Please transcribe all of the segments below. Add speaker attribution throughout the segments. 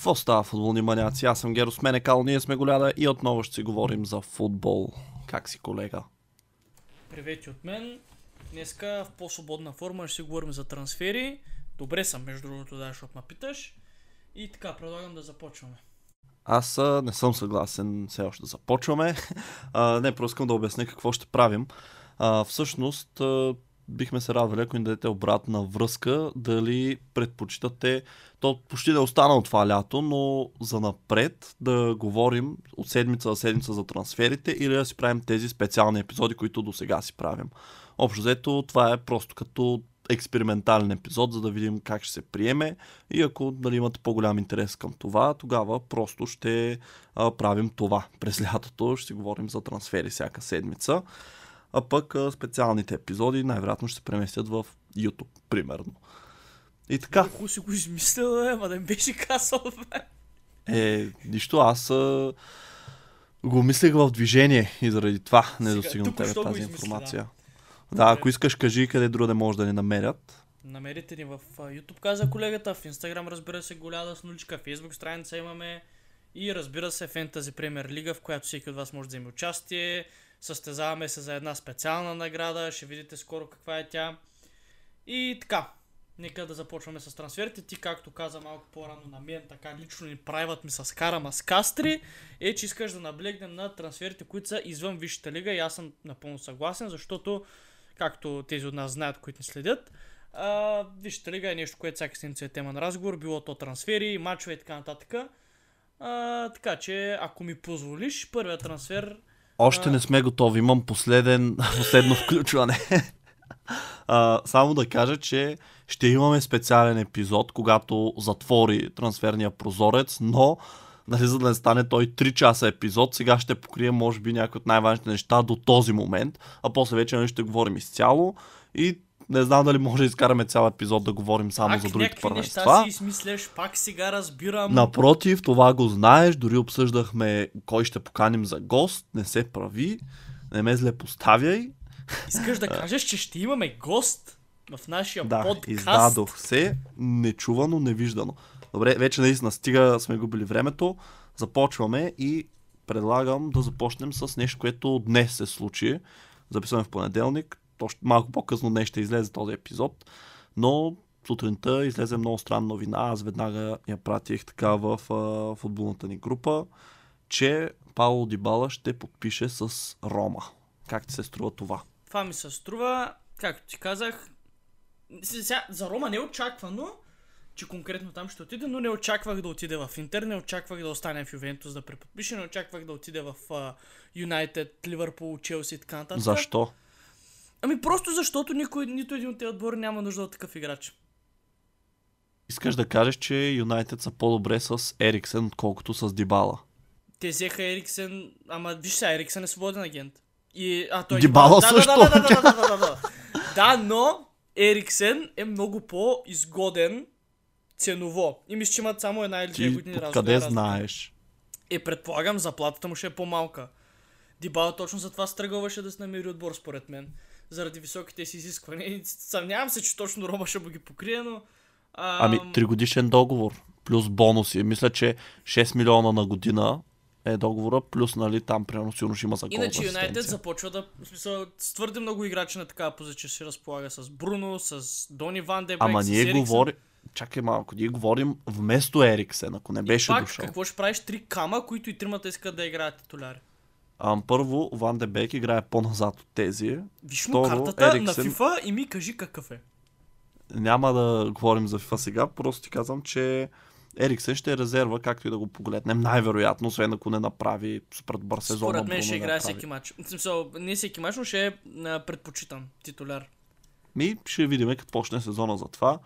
Speaker 1: Какво става, футболни маняци? Аз съм Геро, с мен е Кал, ние сме Голяда и отново ще си говорим за футбол. Как си, колега?
Speaker 2: Привети от мен. Днеска в по-свободна форма ще си говорим за трансфери. Добре съм, между другото, да, защото ме питаш. И така, предлагам да започваме.
Speaker 1: Аз не съм съгласен все още да започваме. А, не, просто искам да обясня какво ще правим. А, всъщност, бихме се радвали, ако ни дадете обратна връзка, дали предпочитате, то почти да е останало това лято, но за напред да говорим от седмица за седмица за трансферите или да си правим тези специални епизоди, които до сега си правим. Общо взето, това е просто като експериментален епизод, за да видим как ще се приеме и ако нали, имате по-голям интерес към това, тогава просто ще а, правим това. През лятото ще говорим за трансфери всяка седмица, а пък а, специалните епизоди най-вероятно ще се преместят в YouTube, примерно. И така,
Speaker 2: Ако си го измислил, е, ма да им беше казал, бе.
Speaker 1: е, нищо, аз а, го мислех в движение и заради това не
Speaker 2: Сега,
Speaker 1: достигна до тебе тази
Speaker 2: измисли,
Speaker 1: информация.
Speaker 2: да.
Speaker 1: Да, ако искаш, кажи къде друго да може да ни намерят.
Speaker 2: Намерите ни в YouTube, каза колегата, в Instagram разбира се Голяда с нуличка, Facebook страница имаме и разбира се Fantasy Premier Лига, в която всеки от вас може да вземе участие. Състезаваме се за една специална награда, ще видите скоро каква е тя. И така, нека да започваме с трансферите. Ти, както каза малко по-рано на мен, така лично ни правят ми с карама с кастри, е, че искаш да наблегнем на трансферите, които са извън Висшата лига и аз съм напълно съгласен, защото, както тези от нас знаят, които ни следят, а, Висшата лига е нещо, което всяка седмица е тема на разговор, било то трансфери, мачове и така нататък. А, така че, ако ми позволиш, първият трансфер
Speaker 1: Още не сме готови, имам последен, последно включване. А, само да кажа, че ще имаме специален епизод, когато затвори трансферния прозорец, но нали, за да не стане той 3 часа епизод, сега ще покрием може би някои от най-важните неща до този момент, а после вече ще говорим изцяло и не знам дали може да изкараме цял епизод да говорим само
Speaker 2: пак
Speaker 1: за другите първенства.
Speaker 2: си измисляш, пак сега разбирам.
Speaker 1: Напротив, това го знаеш, дори обсъждахме кой ще поканим за гост, не се прави, не ме зле поставяй.
Speaker 2: Искаш да кажеш, че ще имаме гост в нашия
Speaker 1: Да,
Speaker 2: подкаст.
Speaker 1: издадох се, нечувано, невиждано. Добре, вече наистина стига сме губили времето, започваме и предлагам да започнем с нещо, което днес се случи. Записваме в понеделник, точно малко по-късно днес ще излезе този епизод, но сутринта излезе много странна новина, аз веднага я пратих така в а, футболната ни група, че Пауло Дибала ще подпише с Рома. Как ти се струва това?
Speaker 2: Това ми се струва, както ти казах, сега, за Рома не е очаквано, че конкретно там ще отиде, но не очаквах да отиде в Интер, не очаквах да остане в Ювентус да преподпише, не очаквах да отиде в Юнайтед, Ливърпул, Челси и така нататък.
Speaker 1: Защо?
Speaker 2: Ами просто защото никой, нито един от тези отбори няма нужда от такъв играч.
Speaker 1: Искаш да кажеш, че Юнайтед са по-добре с Ериксен, отколкото с Дибала.
Speaker 2: Те взеха Ериксен, ама виж сега, Ериксен е свободен агент. И, а, той
Speaker 1: Дибала
Speaker 2: да,
Speaker 1: също.
Speaker 2: Да, да, да, да, да, да, да, да. да, но Ериксен е много по-изгоден ценово. И мисля, че имат само една или две години разлика.
Speaker 1: къде
Speaker 2: разлика.
Speaker 1: знаеш?
Speaker 2: Е, предполагам, заплатата му ще е по-малка. Дибала точно за това стръгваше да се намери отбор, според мен. Заради високите си изисквания. И Съмнявам се, че точно Рома ще му ги покрие, но... А,
Speaker 1: Ами, тригодишен договор, плюс бонуси. Мисля, че 6 милиона на година е договора, плюс, нали, там, примерно, сигурно ще има за
Speaker 2: Иначе Юнайтед започва да... Смисъл, с твърде много играчи на такава позиция ще разполага с Бруно, с Дони Ван Дебек,
Speaker 1: Ама
Speaker 2: с
Speaker 1: ние
Speaker 2: Ериксен.
Speaker 1: говорим... Чакай малко, ние говорим вместо Ериксен, ако не беше
Speaker 2: Пак,
Speaker 1: дошъл.
Speaker 2: какво ще правиш три кама, които и тримата искат да играят титуляри?
Speaker 1: Ам, първо, Ван Дебек играе по-назад от тези.
Speaker 2: Виж му
Speaker 1: Второ,
Speaker 2: картата на
Speaker 1: Ериксен-
Speaker 2: FIFA и ми кажи какъв е.
Speaker 1: Няма да говорим за FIFA сега, просто ти казвам, че Ериксен ще е резерва, както и да го погледнем. Най-вероятно, освен ако не направи супер добър сезон.
Speaker 2: Според
Speaker 1: а
Speaker 2: мен ще играе всеки матч. В смисъл, не всеки матч, но ще е а, предпочитан титуляр.
Speaker 1: Ми ще видим като почне сезона за това.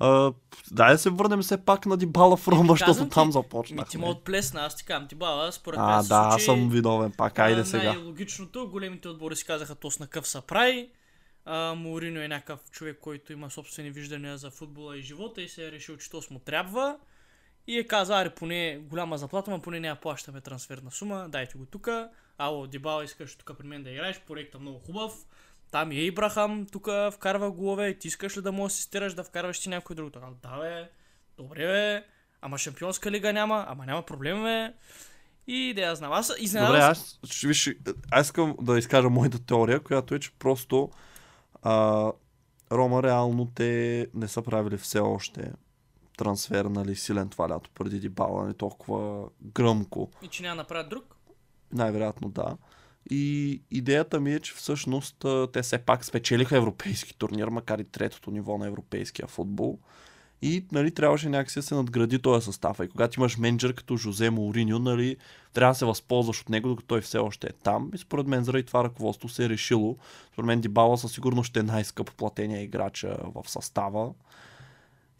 Speaker 1: А, дай да се върнем все пак на Дибала в Рома,
Speaker 2: Еми,
Speaker 1: защото
Speaker 2: ти,
Speaker 1: там започнахме.
Speaker 2: ти ма отплесна, аз ти казвам, ти бала, според
Speaker 1: А,
Speaker 2: мен се
Speaker 1: да, аз
Speaker 2: случи,
Speaker 1: съм виновен пак. Айде
Speaker 2: а,
Speaker 1: сега.
Speaker 2: Най-логичното, големите отбори си казаха, то с накъв са прави. А, Морино е някакъв човек, който има собствени виждания за футбола и живота и се е решил, че то му трябва. И е казал, аре, поне голяма заплата, но поне не я плащаме трансферна сума, дайте го тука. Ало, Дибала искаш тук при мен да играеш, проекта много хубав. Там и Ибрахам тук вкарва голове, ти искаш ли да му асистираш да вкарваш ти някой друг? Така, да бе, добре бе, ама шампионска лига няма, ама няма проблем бе. И да я знам. Аз изненадам
Speaker 1: Добре, аз, виж, аз искам да изкажа моята теория, която е, че просто а, Рома реално те не са правили все още трансфер, нали, силен това лято, преди Дибала, не толкова гръмко.
Speaker 2: И че няма направят друг?
Speaker 1: Най-вероятно да. И идеята ми е, че всъщност те все пак спечелиха европейски турнир, макар и третото ниво на европейския футбол. И нали, трябваше някакси да се надгради този състав. И когато имаш менеджер като Жозе Мауриньо, нали, трябва да се възползваш от него, докато той все още е там. И според мен заради това ръководство се е решило. Според мен Дибала със сигурност ще е най-скъпо платения играча в състава.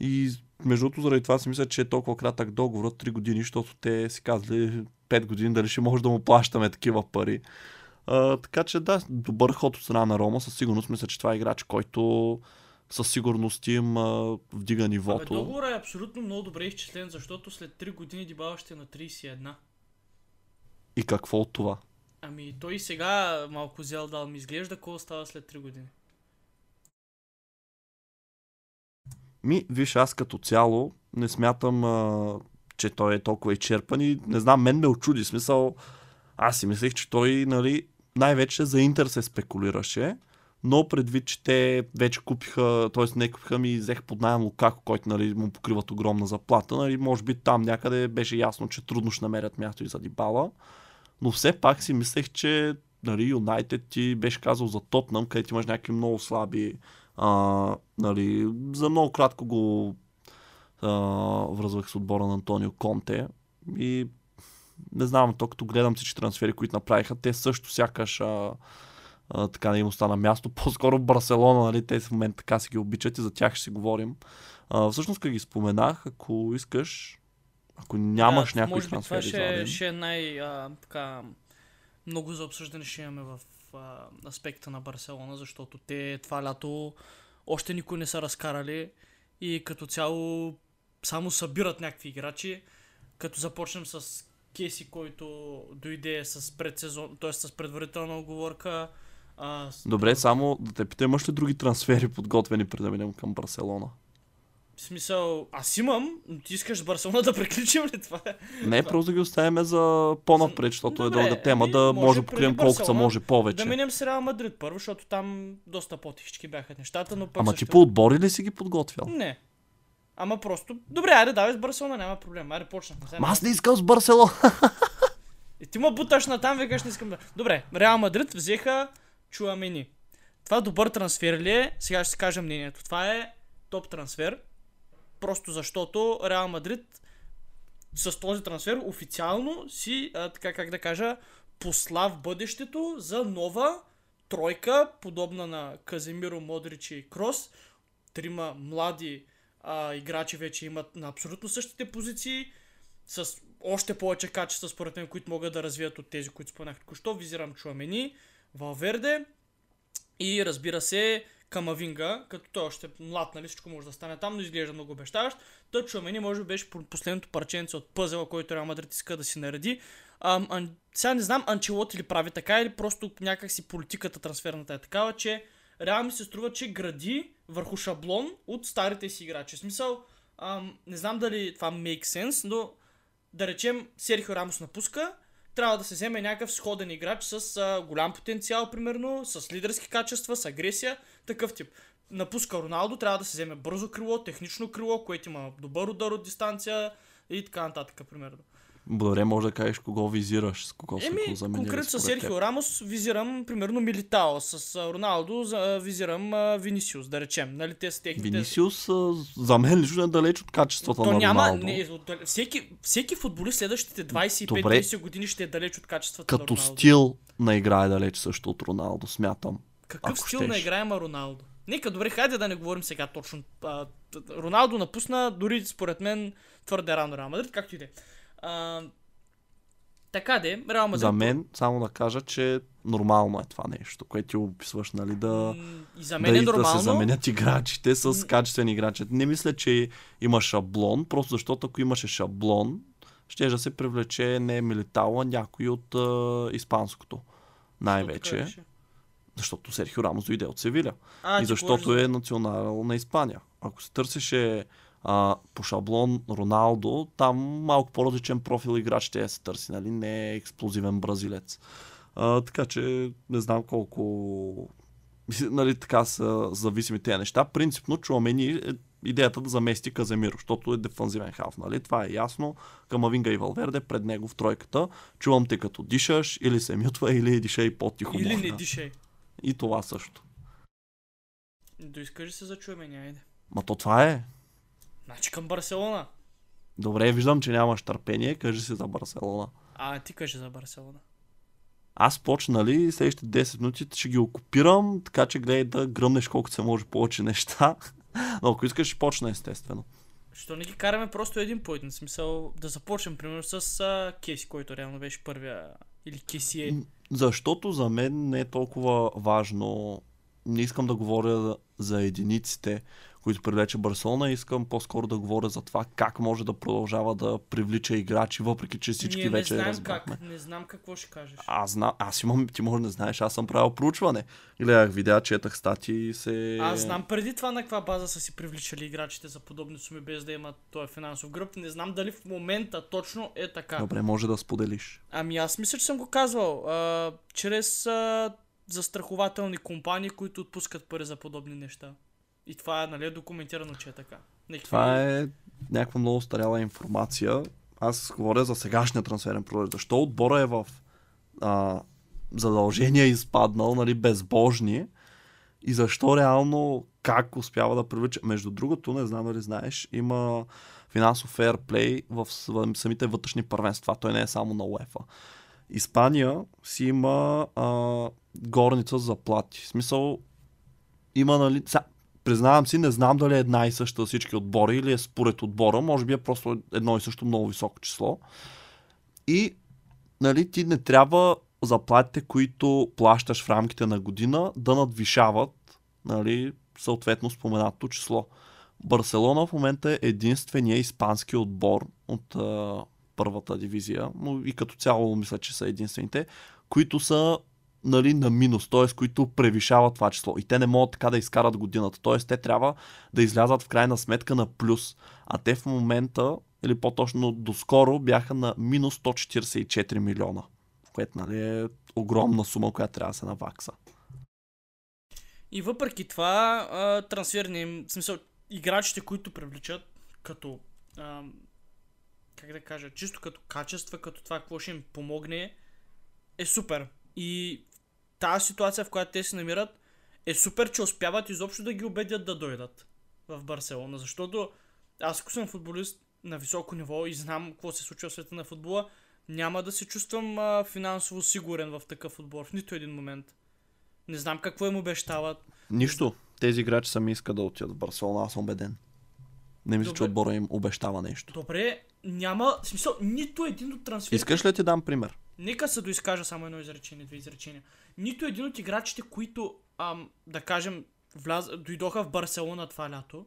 Speaker 1: И между другото, заради това си мисля, че е толкова кратък договор, 3 години, защото те си казали 5 години дали ще може да му плащаме такива пари. А, така че да, добър ход от страна на Рома, със сигурност мисля, че това е играч, който със сигурност им а, вдига
Speaker 2: Абе,
Speaker 1: нивото.
Speaker 2: договорът е абсолютно много добре изчислен, защото след 3 години Дибала ще е на 31.
Speaker 1: И какво от това?
Speaker 2: Ами той сега малко взел дал ми изглежда, какво става след 3 години.
Speaker 1: Ми, виж, аз като цяло не смятам, а, че той е толкова изчерпан и не знам, мен ме очуди. Смисъл, аз си мислех, че той, нали, най-вече за Интер се спекулираше, но предвид, че те вече купиха, т.е. не купиха ми, взех под найем Лукако, който нали, му покриват огромна заплата, нали, може би там някъде беше ясно, че трудно ще намерят място и за Дибала. Но все пак си мислех, че нали, Юнайтед ти беше казал за Тотнам, където имаш някакви много слаби а, нали, за много кратко го а, връзвах с отбора на Антонио Конте и не знам, то като гледам всички трансфери, които направиха, те също сякаш а, а, така не им остана място. По-скоро Барселона, нали, те в момента така си ги обичат и за тях ще си говорим. А, всъщност, като ги споменах, ако искаш, ако нямаш
Speaker 2: да, може би това ще, е- ще е най- а, така, много за обсъждане ще имаме в а, аспекта на Барселона, защото те това лято още никой не са разкарали и като цяло само събират някакви играчи. Като започнем с Кейси, който дойде с предсезон, т.е. с предварителна оговорка. А, с-
Speaker 1: Добре, само да те питам, имаш ли други трансфери подготвени преди да минем към Барселона?
Speaker 2: В смисъл, аз имам, но ти искаш с Барселона да приключим ли това?
Speaker 1: Не, просто да ги оставяме за по-напред, защото е
Speaker 2: Добре,
Speaker 1: дълга тема,
Speaker 2: ами,
Speaker 1: да
Speaker 2: може
Speaker 1: може да покрием колкото
Speaker 2: Барселона
Speaker 1: може повече.
Speaker 2: Да минем с Реал Мадрид първо, защото там доста по-тихички бяха нещата, но пък
Speaker 1: Ама
Speaker 2: също...
Speaker 1: ти по отбори ли си ги подготвял?
Speaker 2: Не. Ама просто... Добре, айде, давай с Барселона, няма проблем. Айде, почнахме. Сега
Speaker 1: Ма аз не искам с Барселона.
Speaker 2: И ти ме буташ на там, викаш, не искам да... Добре, Реал Мадрид взеха Чуамени. Това добър трансфер ли е? Сега ще си кажа мнението. Това е топ трансфер. Просто защото Реал Мадрид с този трансфер официално си, а, така как да кажа, посла в бъдещето за нова тройка, подобна на Каземиро, Модрич и Крос. Трима млади а, играчи вече имат на абсолютно същите позиции, с още повече качества, според мен, които могат да развият от тези, които споменах току-що. Визирам Чуамени, Валверде и разбира се Камавинга, като той още е млад, нали, всичко може да стане там, но изглежда много обещаващ. Той Чуамени може би беше по- последното парченце от пъзела, който Реал Мадрид иска да си нареди. Ам, ан... Сега не знам Анчелот ли прави така или просто някак си политиката трансферната е такава, че реално ми се струва, че гради върху шаблон от старите си играчи. В смисъл, ам, не знам дали това make sense, но да речем Серхио Рамос напуска, трябва да се вземе някакъв сходен играч с а, голям потенциал, примерно, с лидерски качества, с агресия, такъв тип. Напуска Роналдо, трябва да се вземе бързо крило, технично крило, което има добър удар от дистанция и така нататък, примерно.
Speaker 1: Добре, може да кажеш кого визираш, с кого
Speaker 2: Еми,
Speaker 1: го заменили
Speaker 2: конкретно с. Серхио Рамос визирам, примерно, Милитао, с Роналдо визирам Винисиус, да речем. Нали, те са техните...
Speaker 1: Винисиус за мен лично е далеч от качествата
Speaker 2: То
Speaker 1: на
Speaker 2: няма,
Speaker 1: Роналдо.
Speaker 2: не, всеки, всеки футболист следващите 25-30
Speaker 1: Добре.
Speaker 2: години ще е далеч от качествата
Speaker 1: Като
Speaker 2: на Роналдо.
Speaker 1: стил на игра е далеч също от Роналдо, смятам.
Speaker 2: Какъв стил
Speaker 1: щеш.
Speaker 2: на игра има Роналдо? Нека, добре, хайде да не говорим сега точно. А, Роналдо напусна, дори според мен твърде рано Реал Мадрид, както и да е. А, Така де, Реал Мадрид...
Speaker 1: За мен, само да кажа, че нормално е това нещо, което ти описваш, нали, да,
Speaker 2: И за мен
Speaker 1: да,
Speaker 2: е
Speaker 1: и- да
Speaker 2: нормално.
Speaker 1: се заменят играчите с качествени играчи. Не мисля, че има шаблон, просто защото ако имаше шаблон, ще да се привлече не Милитала, някой от а, испанското. Най-вече, защото Серхио Рамос дойде от Севиля.
Speaker 2: А,
Speaker 1: и защото е национал на Испания. Ако се търсеше а, по шаблон Роналдо, там малко по-различен профил играч ще се търси, нали? Не е експлозивен бразилец. А, така че не знам колко нали, така са зависими тези неща. Принципно Чуамени е идеята да замести Каземиро, защото е дефанзивен халф, нали? Това е ясно. Камавинга и Валверде пред него в тройката. Чувам те като дишаш, или се мютва, или диша и по-тихо.
Speaker 2: Или не дишай.
Speaker 1: И това също.
Speaker 2: Доискажи се за чуеме, айде.
Speaker 1: Ма то това е.
Speaker 2: Значи към Барселона.
Speaker 1: Добре, виждам, че нямаш търпение. Кажи си за Барселона.
Speaker 2: А, ти кажи за Барселона.
Speaker 1: Аз почнали следващите 10 минути ще ги окупирам, така че гледай да гръмнеш колкото се може повече неща. Но ако искаш, ще почна естествено.
Speaker 2: Що не ги караме просто един по един? Смисъл да започнем, примерно, с а, Кейси, който реално беше първия. Или Кейси е.
Speaker 1: Защото за мен не е толкова важно. Не искам да говоря за единиците, които привлече Барселона. Искам по-скоро да говоря за това как може да продължава да привлича играчи, въпреки че всички
Speaker 2: Ние не
Speaker 1: вече
Speaker 2: знаем
Speaker 1: разбрахме.
Speaker 2: как. Не знам какво ще кажеш.
Speaker 1: Аз знам, аз имам, ти може да не знаеш, аз съм правил проучване. Гледах видеа, четах статии и се...
Speaker 2: Аз знам преди това на каква база са си привличали играчите за подобни суми, без да имат този финансов гръб. Не знам дали в момента точно е така.
Speaker 1: Добре, може да споделиш.
Speaker 2: Ами аз мисля, че съм го казвал. А, чрез а, застрахователни компании, които отпускат пари за подобни неща. И това е, нали, е документирано, че е така. Някакви...
Speaker 1: Това е някаква много старяла информация. Аз говоря за сегашния трансферен процес. Защо отбора е в а, задължения изпаднал, нали, безбожни и защо реално как успява да привлича. Между другото, не знам дали знаеш, има финансов фейрплей в самите вътрешни първенства. Той не е само на УЕФА. Испания си има а, горница за заплати. В смисъл, има, нали, признавам си, не знам дали е една и съща всички отбори или е според отбора, може би е просто едно и също много високо число. И, нали, ти не трябва заплатите, които плащаш в рамките на година, да надвишават, нали, съответно споменатото число. Барселона в момента е единствения испански отбор от а, първата дивизия, но и като цяло мисля, че са единствените, които са нали, на минус, т.е. които превишават това число. И те не могат така да изкарат годината. Т.е. те трябва да излязат в крайна сметка на плюс. А те в момента, или по-точно доскоро, бяха на минус 144 милиона. Което нали, е огромна сума, която трябва да се навакса.
Speaker 2: И въпреки това, а, трансферни, в смисъл, играчите, които привличат, като, как да кажа, чисто като качества, като това какво ще им помогне, е супер. И тази ситуация, в която те се намират, е супер, че успяват изобщо да ги убедят да дойдат в Барселона. Защото аз ако съм футболист на високо ниво и знам какво се случва в света на футбола, няма да се чувствам а, финансово сигурен в такъв отбор в нито един момент. Не знам какво им обещават.
Speaker 1: Нищо. Тези играчи сами искат да отидат в Барселона, аз съм убеден. Не мисля, че отбора им обещава нещо.
Speaker 2: Добре, няма, смисъл, нито един от трансферите...
Speaker 1: Искаш ли да ти дам пример?
Speaker 2: Нека се доизкажа само едно изречение, две изречения. Нито един от играчите, които, ам, да кажем, вляз... дойдоха в Барселона това лято,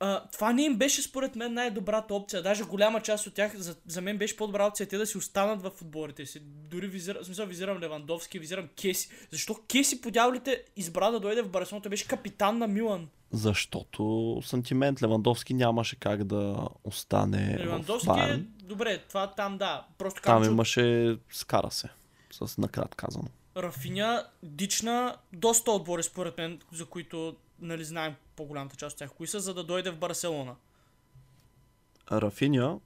Speaker 2: а, това не им беше според мен най-добрата опция. Даже голяма част от тях, за, за мен беше по-добра опция те да си останат в отборите си. Дори визирам, смисъл визирам Левандовски, визирам Кеси. Защо Кеси по дяволите избра да дойде в Барселона? Той беше капитан на Милан.
Speaker 1: Защото сантимент Левандовски нямаше как да остане в
Speaker 2: Левандовски е...
Speaker 1: Байерн.
Speaker 2: Добре, това там да. Просто
Speaker 1: Там
Speaker 2: че
Speaker 1: имаше, скара се, с накрат казано.
Speaker 2: Рафиня дична доста отбори, според мен, за които нали, знаем по-голямата част от тях, кои са, за да дойде в Барселона.
Speaker 1: Рафиня,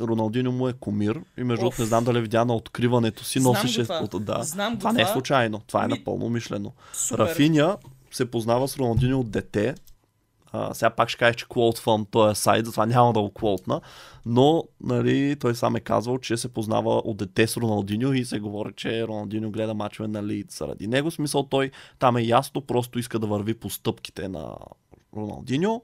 Speaker 1: Роналдиньо му е комир и между другото не знам дали видя на откриването си,
Speaker 2: Знам го
Speaker 1: носеше
Speaker 2: това.
Speaker 1: от да.
Speaker 2: Знам го
Speaker 1: това не е
Speaker 2: това.
Speaker 1: случайно, това е
Speaker 2: Ми-
Speaker 1: напълно умишлено.
Speaker 2: Супер.
Speaker 1: Рафиня се познава с Роналдиньо от дете. А, сега пак ще кажеш, че квотвам този сайт, затова няма да го квотна, но нали, той сам е казвал, че се познава от дете с Роналдиньо и се говори, че Роналдиньо гледа мачове нали, заради него. Смисъл той там е ясно, просто иска да върви по стъпките на Роналдиньо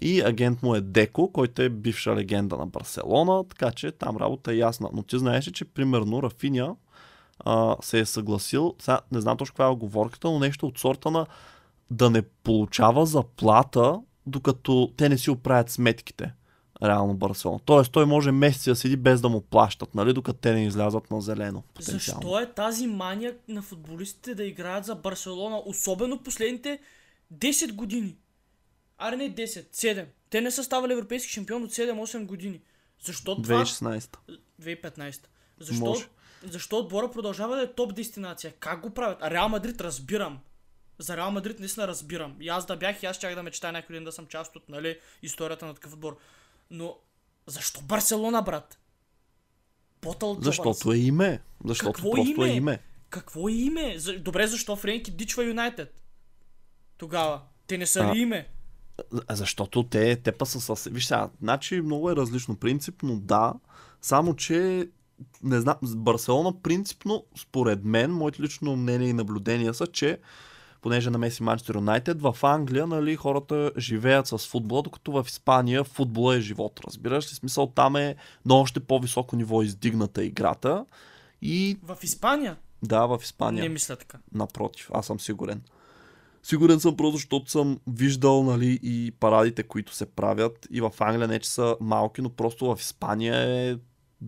Speaker 1: и агент му е Деко, който е бивша легенда на Барселона, така че там работа е ясна. Но ти знаеш, че примерно Рафиня а, се е съгласил, сега не знам точно каква е оговорката, но нещо от сорта на да не получава заплата, докато те не си оправят сметките. Реално Барселона. Тоест той може месеци да седи без да му плащат, нали, докато те не излязат на зелено.
Speaker 2: Защо е тази мания на футболистите да играят за Барселона, особено последните 10 години? Аре не 10, 7. Те не са ставали европейски шампион от 7-8 години. Защо това...
Speaker 1: 2016.
Speaker 2: 2015. Защо,
Speaker 1: Може.
Speaker 2: защо отбора продължава да е топ дестинация? Как го правят? А Реал Мадрид разбирам. За Реал Мадрид наистина разбирам. И аз да бях и аз чак да мечтая някой ден да съм част от нали, историята на такъв отбор. Но защо Барселона, брат? Потъл
Speaker 1: Защото е име. Защото
Speaker 2: Какво
Speaker 1: просто
Speaker 2: име?
Speaker 1: е име.
Speaker 2: Какво е име? За... Добре, защо Френки дичва Юнайтед? Тогава. Те не са
Speaker 1: А,
Speaker 2: ли име?
Speaker 1: Защото те, те па са с... Виж сега, значи много е различно принципно, да, само че не знам, Барселона принципно, според мен, моите лично мнение и наблюдения са, че понеже на Меси Манчестър Юнайтед, в Англия, нали, хората живеят с футбола, докато в Испания футбола е живот, разбираш ли? Смисъл там е на още по-високо ниво издигната играта и
Speaker 2: В Испания?
Speaker 1: да, в Испания.
Speaker 2: Не мисля така.
Speaker 1: Напротив, аз съм сигурен. Сигурен съм просто, защото съм виждал нали, и парадите, които се правят. И в Англия не, че са малки, но просто в Испания е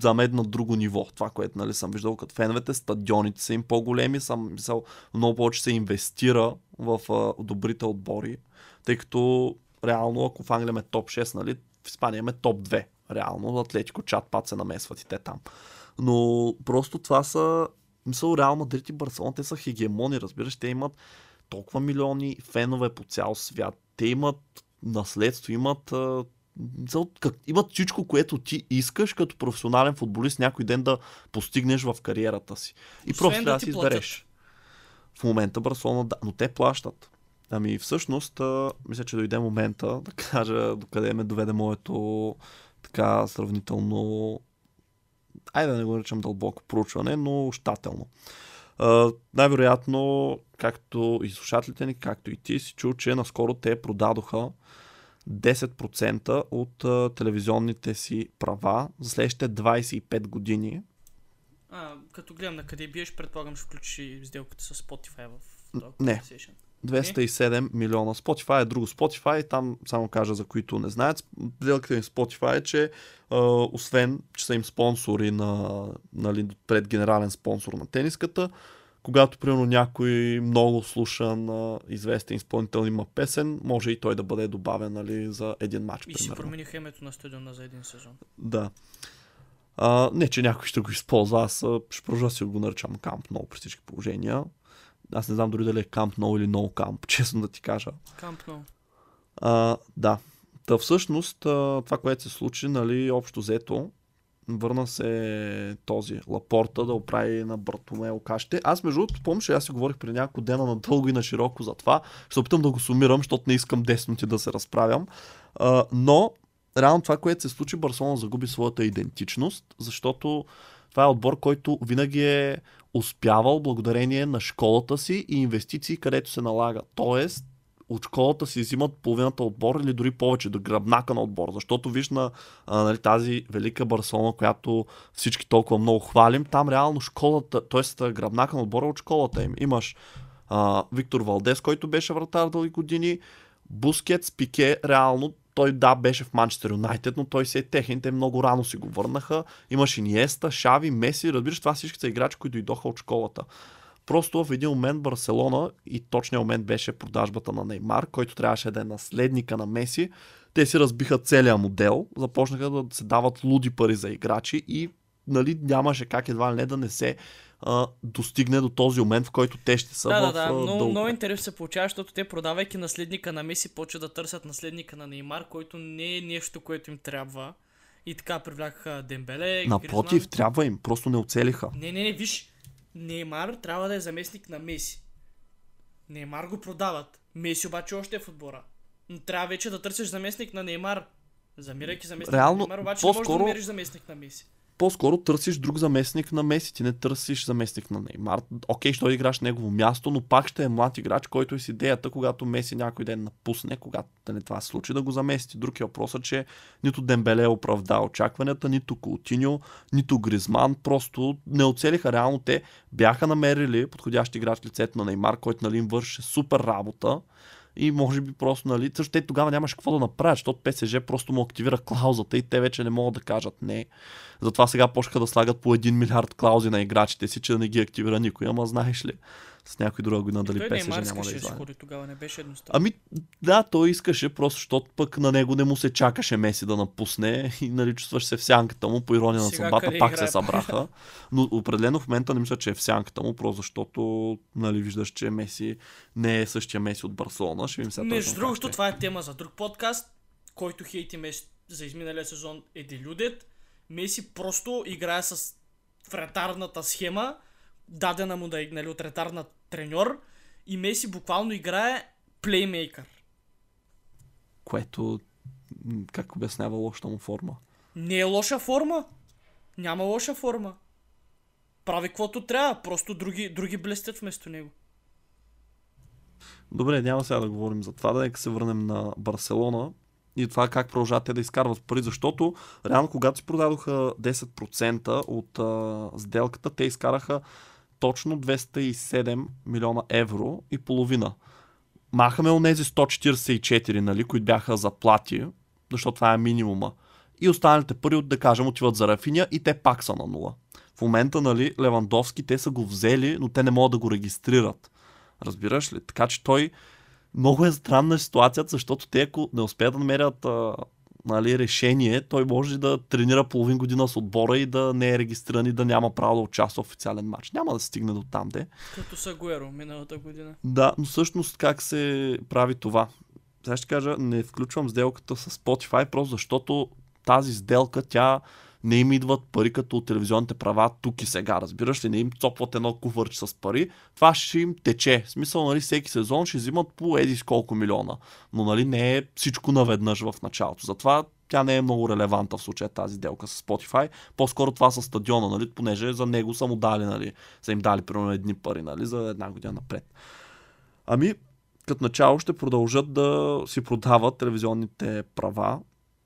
Speaker 1: за мен на друго ниво. Това, което нали, съм виждал като феновете, стадионите са им по-големи, съм мисъл, много повече се инвестира в а, добрите отбори, тъй като реално, ако в Англия ме топ 6, нали, в Испания ме топ 2. Реално, Атлетико, чат, пат се намесват и те там. Но просто това са, мисъл, Реал Мадрид и Барселона, те са хегемони, разбираш, те имат толкова милиони фенове по цял свят. Те имат наследство, имат, имат всичко, което ти искаш като професионален футболист някой ден да постигнеш в кариерата си. И
Speaker 2: Освен
Speaker 1: просто
Speaker 2: да
Speaker 1: трябва да си
Speaker 2: платят.
Speaker 1: избереш. В момента Барселона, да, но те плащат. Ами всъщност, а, мисля, че дойде момента да кажа докъде ме доведе моето така сравнително айде да не го наричам дълбоко проучване, но щателно. Uh, най-вероятно, както и слушателите ни, както и ти си чул, че наскоро те продадоха 10% от uh, телевизионните си права за следващите 25 години.
Speaker 2: А, като гледам на къде биеш, предполагам ще включиш и сделката с Spotify в този
Speaker 1: Не.
Speaker 2: conversation.
Speaker 1: 207 милиона. Spotify е друго. Spotify, там само кажа за които не знаят, сделката им Spotify е, че а, освен, че са им спонсори на, нали, пред генерален спонсор на тениската, когато примерно някой много слушан а, известен изпълнител има песен, може и той да бъде добавен нали, за един матч.
Speaker 2: И си
Speaker 1: примерно.
Speaker 2: промениха името на стадиона за един сезон.
Speaker 1: Да. А, не, че някой ще го използва. Аз ще продължа си го наричам Camp No при всички положения. Аз не знам дори дали е Camp No или No Camp, честно да ти кажа.
Speaker 2: Камп Но.
Speaker 1: А, да. Та всъщност това, което се случи, нали, общо взето, върна се този Лапорта да оправи на Бартомео кашите. Аз между другото помня, аз си говорих при няколко дена надълго и на широко за това. Ще опитам да го сумирам, защото не искам 10 минути да се разправям. А, но реално това, което се случи, Барселона загуби своята идентичност, защото това е отбор, който винаги е успявал благодарение на школата си и инвестиции, където се налага. Тоест, от школата си взимат половината отбор или дори повече до гръбнака на отбор. Защото виж на а, нали, тази велика Барселона, която всички толкова много хвалим, там реално школата, т.е. гръбнака на отбора е от школата им. Имаш а, Виктор Валдес, който беше вратар дълги години, Бускетс, Пике, реално той да беше в Манчестър Юнайтед, но той си е техен, те много рано си го върнаха. Имаш Иниеста, Шави, Меси, разбираш, това всички са играчи, които дойдоха от школата. Просто в един момент Барселона и точният момент беше продажбата на Неймар, който трябваше да е наследника на Меси. Те си разбиха целият модел, започнаха да се дават луди пари за играчи и нали, нямаше как едва ли не да не се а, достигне до този момент, в който те ще са
Speaker 2: Да,
Speaker 1: в
Speaker 2: да, да.
Speaker 1: а,
Speaker 2: Много,
Speaker 1: дълго.
Speaker 2: много интересно се получава, защото те продавайки наследника на Меси, почват да търсят наследника на Неймар, който не е нещо, което им трябва. И така привлякаха Дембеле.
Speaker 1: Напротив,
Speaker 2: Гризман.
Speaker 1: трябва им, просто не оцелиха.
Speaker 2: Не, не, не, виж. Неймар трябва да е заместник на Меси. Неймар го продават. Меси обаче още е в отбора. Но трябва вече да търсиш заместник на Неймар. Замирайки заместник
Speaker 1: Реално,
Speaker 2: на Неймар, обаче не можеш да
Speaker 1: по-скоро-
Speaker 2: намериш заместник на Меси.
Speaker 1: По-скоро търсиш друг заместник на Меси, ти не търсиш заместник на Неймар. Окей, ще играш негово място, но пак ще е млад играч, който е с идеята, когато Меси някой ден напусне, когато не това се случи, да го замести. Друг е въпросът, че нито Дембеле оправда очакванията, нито Култиньо, нито Гризман, просто не оцелиха реално те. Бяха намерили подходящ играч лицето на Неймар, който нали, им върши супер работа. И може би просто, нали, също те тогава нямаше какво да направят, защото ПСЖ просто му активира клаузата и те вече не могат да кажат не. Затова сега почнаха да слагат по 1 милиард клаузи на играчите си, че да не ги активира никой. Ама знаеш ли, с някой друга година дали ПСЖ
Speaker 2: Неймар
Speaker 1: няма да излага.
Speaker 2: ходи тогава, не беше едностранно.
Speaker 1: Ами, да, той искаше, просто защото пък на него не му се чакаше Меси да напусне и нали чувстваш се в сянката му, по ирония на съдбата, пак
Speaker 2: играе?
Speaker 1: се събраха. Но определено в момента не мисля, че е в сянката му, просто защото нали, виждаш, че Меси не е същия Меси от Барселона. Ще видим сега
Speaker 2: Между другото,
Speaker 1: ще е.
Speaker 2: това е тема за друг подкаст, който хейти Меси за изминалия сезон е делюдет. Меси просто играе с вратарната схема, дадена му да е нали, от ретарна треньор и Меси буквално играе плеймейкър.
Speaker 1: Което, как обяснява лошата му форма.
Speaker 2: Не е лоша форма. Няма лоша форма. Прави каквото трябва, просто други, други блестят вместо него.
Speaker 1: Добре, няма сега да говорим за това, да нека се върнем на Барселона и това как продължават те да изкарват пари, защото реално когато си продадоха 10% от а, сделката, те изкараха точно 207 милиона евро и половина. Махаме онези 144, нали, които бяха заплати, защото това е минимума. И останалите пари, от, да кажем, отиват за Рафиня и те пак са на нула. В момента, нали, Левандовски, те са го взели, но те не могат да го регистрират. Разбираш ли? Така че той много е странна ситуацията, защото те ако не успеят да намерят а, нали, решение, той може да тренира половин година с отбора и да не е регистриран и да няма право да участва в официален матч. Няма да стигне до там, де.
Speaker 2: Като Сагуеро миналата година.
Speaker 1: Да, но всъщност как се прави това? Сега ще кажа, не включвам сделката с Spotify, просто защото тази сделка, тя не им идват пари като от телевизионните права тук и сега, разбираш ли? Не им цопват едно кувърче с пари. Това ще им тече. В смисъл, нали, всеки сезон ще взимат по еди колко милиона. Но нали, не е всичко наведнъж в началото. Затова тя не е много релевантна в случая тази сделка с Spotify. По-скоро това с стадиона, нали, понеже за него са му дали, нали, са им дали примерно едни пари, нали, за една година напред. Ами, като начало ще продължат да си продават телевизионните права.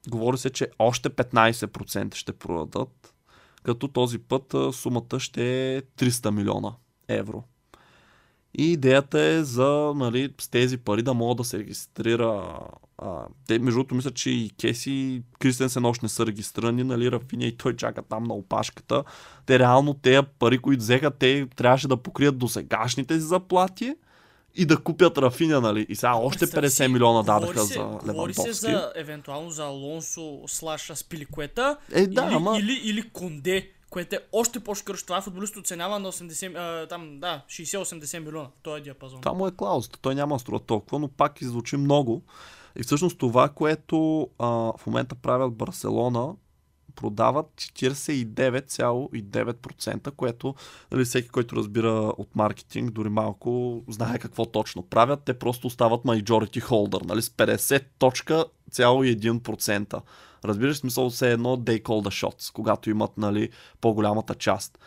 Speaker 1: Говори се, че още 15% ще продадат, като този път сумата ще е 300 милиона евро. И идеята е за нали, с тези пари да могат да се регистрира. А, те, между другото, мисля, че и Кеси и Кристенсен още не са регистрирани, нали, Рафиня и той чака там на опашката. Те реално тези пари, които взеха, те трябваше да покрият досегашните си заплати и да купят Рафиня, нали? И сега още
Speaker 2: Представи
Speaker 1: 50
Speaker 2: си,
Speaker 1: милиона
Speaker 2: говори
Speaker 1: дадаха
Speaker 2: се,
Speaker 1: за
Speaker 2: Говори
Speaker 1: Левандовски.
Speaker 2: се за, евентуално за Алонсо слаша Спиликуета
Speaker 1: Е, да,
Speaker 2: или,
Speaker 1: ама...
Speaker 2: или, или Конде, което е още по-шкърш. Това футболист оценява на 80, а, там, да, 60-80 милиона. Той е диапазон.
Speaker 1: Това му е клаузата. Той няма струва толкова, но пак иззвучи много. И всъщност това, което а, в момента правят Барселона, продават 49,9%, което нали, всеки, който разбира от маркетинг, дори малко, знае какво точно правят. Те просто остават majority holder, нали, с 50.1%. Разбираш смисъл се едно they call the shots, когато имат нали, по-голямата част.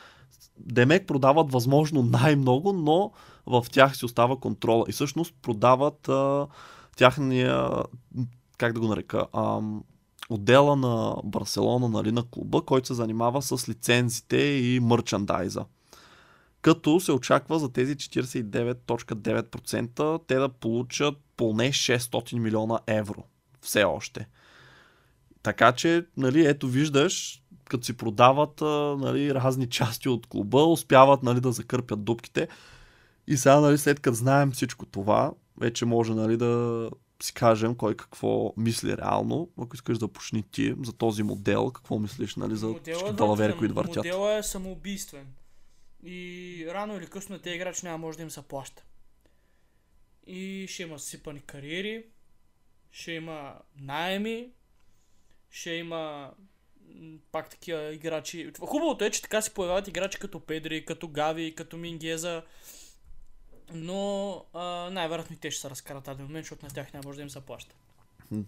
Speaker 1: Демек продават възможно най-много, но в тях си остава контрола. И всъщност продават а, тяхния, как да го нарека, ам, отдела на Барселона, нали, на клуба, който се занимава с лицензите и мърчандайза. Като се очаква за тези 49.9% те да получат поне 600 милиона евро. Все още. Така че, нали, ето виждаш, като си продават нали, разни части от клуба, успяват нали, да закърпят дупките. И сега, нали, след като знаем всичко това, вече може нали, да си кажем кой какво мисли реално. Ако искаш да почни ти за този модел, какво мислиш нали, за всички далавери, които въртят.
Speaker 2: Моделът е самоубийствен. И рано или късно тези играчи няма може да им се плаща. И ще има сипани кариери, ще има найеми, ще има пак такива играчи. Хубавото е, че така се появяват играчи като Педри, като Гави, като Мингеза. Но най-вероятно и те ще се разкарат тази момент, защото на тях няма може да им се плаща.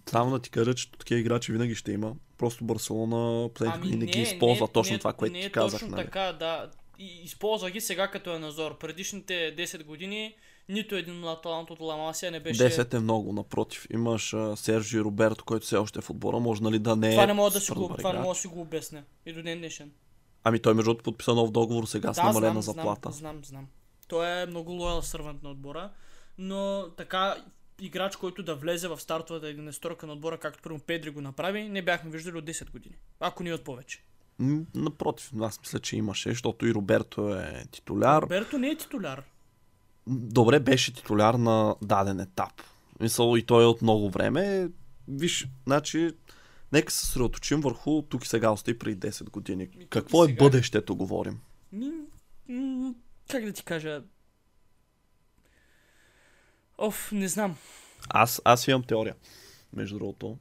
Speaker 1: Само да ти кажа, че такива играчи винаги ще има. Просто Барселона последните
Speaker 2: Ами
Speaker 1: години
Speaker 2: не,
Speaker 1: ги използва
Speaker 2: не,
Speaker 1: точно
Speaker 2: не,
Speaker 1: това, което
Speaker 2: не
Speaker 1: ти
Speaker 2: е
Speaker 1: казах.
Speaker 2: точно
Speaker 1: нали?
Speaker 2: така, да. И, използва ги сега като е назор. Предишните 10 години нито един талант от Ламасия не беше...
Speaker 1: 10 е много, напротив. Имаш а, Сержи Роберто, който все още е в отбора. Може нали да не е
Speaker 2: Това не мога да си го, това не мога да си го обясня. И до ден днешен.
Speaker 1: Ами той между другото подписа нов договор сега с
Speaker 2: Да,
Speaker 1: намалена
Speaker 2: знам,
Speaker 1: заплата.
Speaker 2: знам, знам, знам. Той е много лоял сървант на отбора, но така играч, който да влезе в стартовата единесторка на отбора, както първо Педри го направи, не бяхме виждали от 10 години. Ако ни от повече.
Speaker 1: Напротив, аз мисля, че имаше, защото и Роберто е титуляр.
Speaker 2: Роберто не е титуляр.
Speaker 1: Добре, беше титуляр на даден етап. Мисъл и той е от много време. Виж, значи, нека се съсредоточим върху тук и сега остави преди 10 години.
Speaker 2: и
Speaker 1: Какво е
Speaker 2: сега.
Speaker 1: бъдещето, говорим?
Speaker 2: Как да ти кажа? Оф, не знам.
Speaker 1: Аз, аз имам теория, между другото.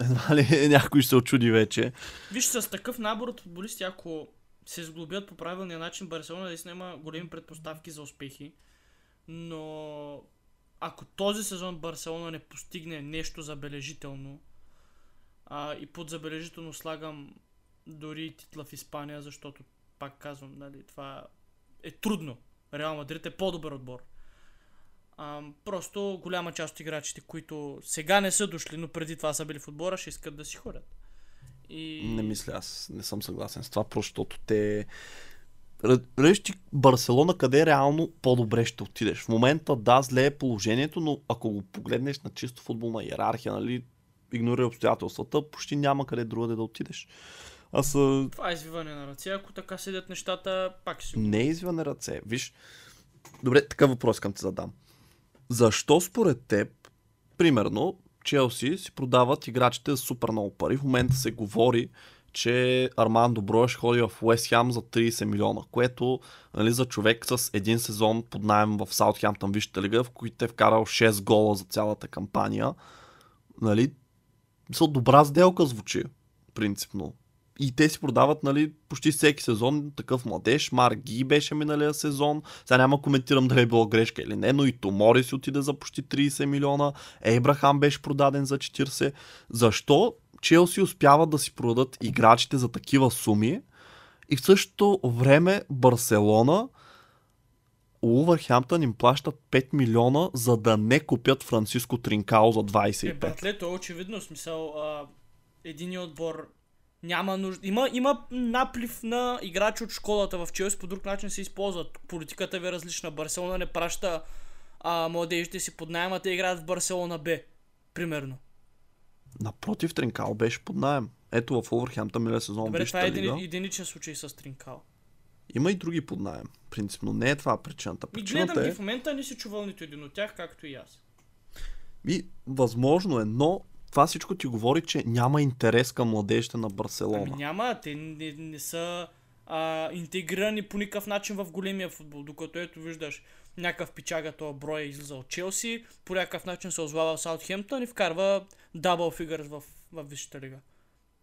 Speaker 1: Едва ли някой ще се очуди вече.
Speaker 2: Виж, с такъв набор от футболисти, ако се сглобят по правилния начин, Барселона наистина има големи предпоставки за успехи. Но ако този сезон Барселона не постигне нещо забележително, а, и под забележително слагам дори титла в Испания, защото пак казвам, нали, това е трудно. Реал Мадрид е по-добър отбор. А, просто голяма част от играчите, които сега не са дошли, но преди това са били в отбора, ще искат да си ходят. И...
Speaker 1: Не мисля, аз не съм съгласен с това, защото те... Реш Барселона къде реално по-добре ще отидеш. В момента да, зле е положението, но ако го погледнеш на чисто футболна иерархия, нали, игнорирай обстоятелствата, почти няма къде другаде да отидеш. Аз а,
Speaker 2: Това е извиване на ръце. Ако така седят нещата, пак ще си
Speaker 1: не е извън ръце. Виж, добре, такъв въпрос към ти задам. Защо според теб, примерно, Челси си продават играчите за супер много пари? В момента се говори, че Арман Добро ще ходи в Уест Хем за 30 милиона, което нали, за човек с един сезон под найем в Саутхемптън Висшата лига, в които е вкарал 6 гола за цялата кампания, нали, са добра сделка звучи, принципно. И те си продават, нали, почти всеки сезон такъв младеж. Марк Ги беше миналия сезон. Сега няма коментирам дали е било грешка или не, но и Томори си отиде за почти 30 милиона. Ейбрахам беше продаден за 40. Защо Челси успяват да си продадат играчите за такива суми и в същото време Барселона Улвърхемптън им плащат 5 милиона, за да не купят Франциско Тринкао за
Speaker 2: Е,
Speaker 1: 25.
Speaker 2: братле, то е очевидно смисъл. А, един отбор няма нужда. Има, има наплив на играчи от школата в Челси, по друг начин се използват. Политиката ви е различна. Барселона не праща а, младежите си под найема, те играят в Барселона Б. Примерно.
Speaker 1: Напротив, Тринкао беше под найем. Ето в Улвърхемптън миналия сезон
Speaker 2: Добре, това е един, единичен случай с Тринкал.
Speaker 1: Има и други под найем. Принципно не е това причината.
Speaker 2: И
Speaker 1: Причината
Speaker 2: гледам
Speaker 1: е...
Speaker 2: ги в момента, не си чувал нито един от тях, както и аз.
Speaker 1: И възможно е, но това всичко ти говори, че няма интерес към младежите на Барселона.
Speaker 2: Ами няма, те не, не са а, интегрирани по никакъв начин в големия футбол, докато ето виждаш някакъв пичага този брой е излиза от Челси, по някакъв начин се озвава в Саутхемптън и вкарва дабл фигърс в, в Висшата лига.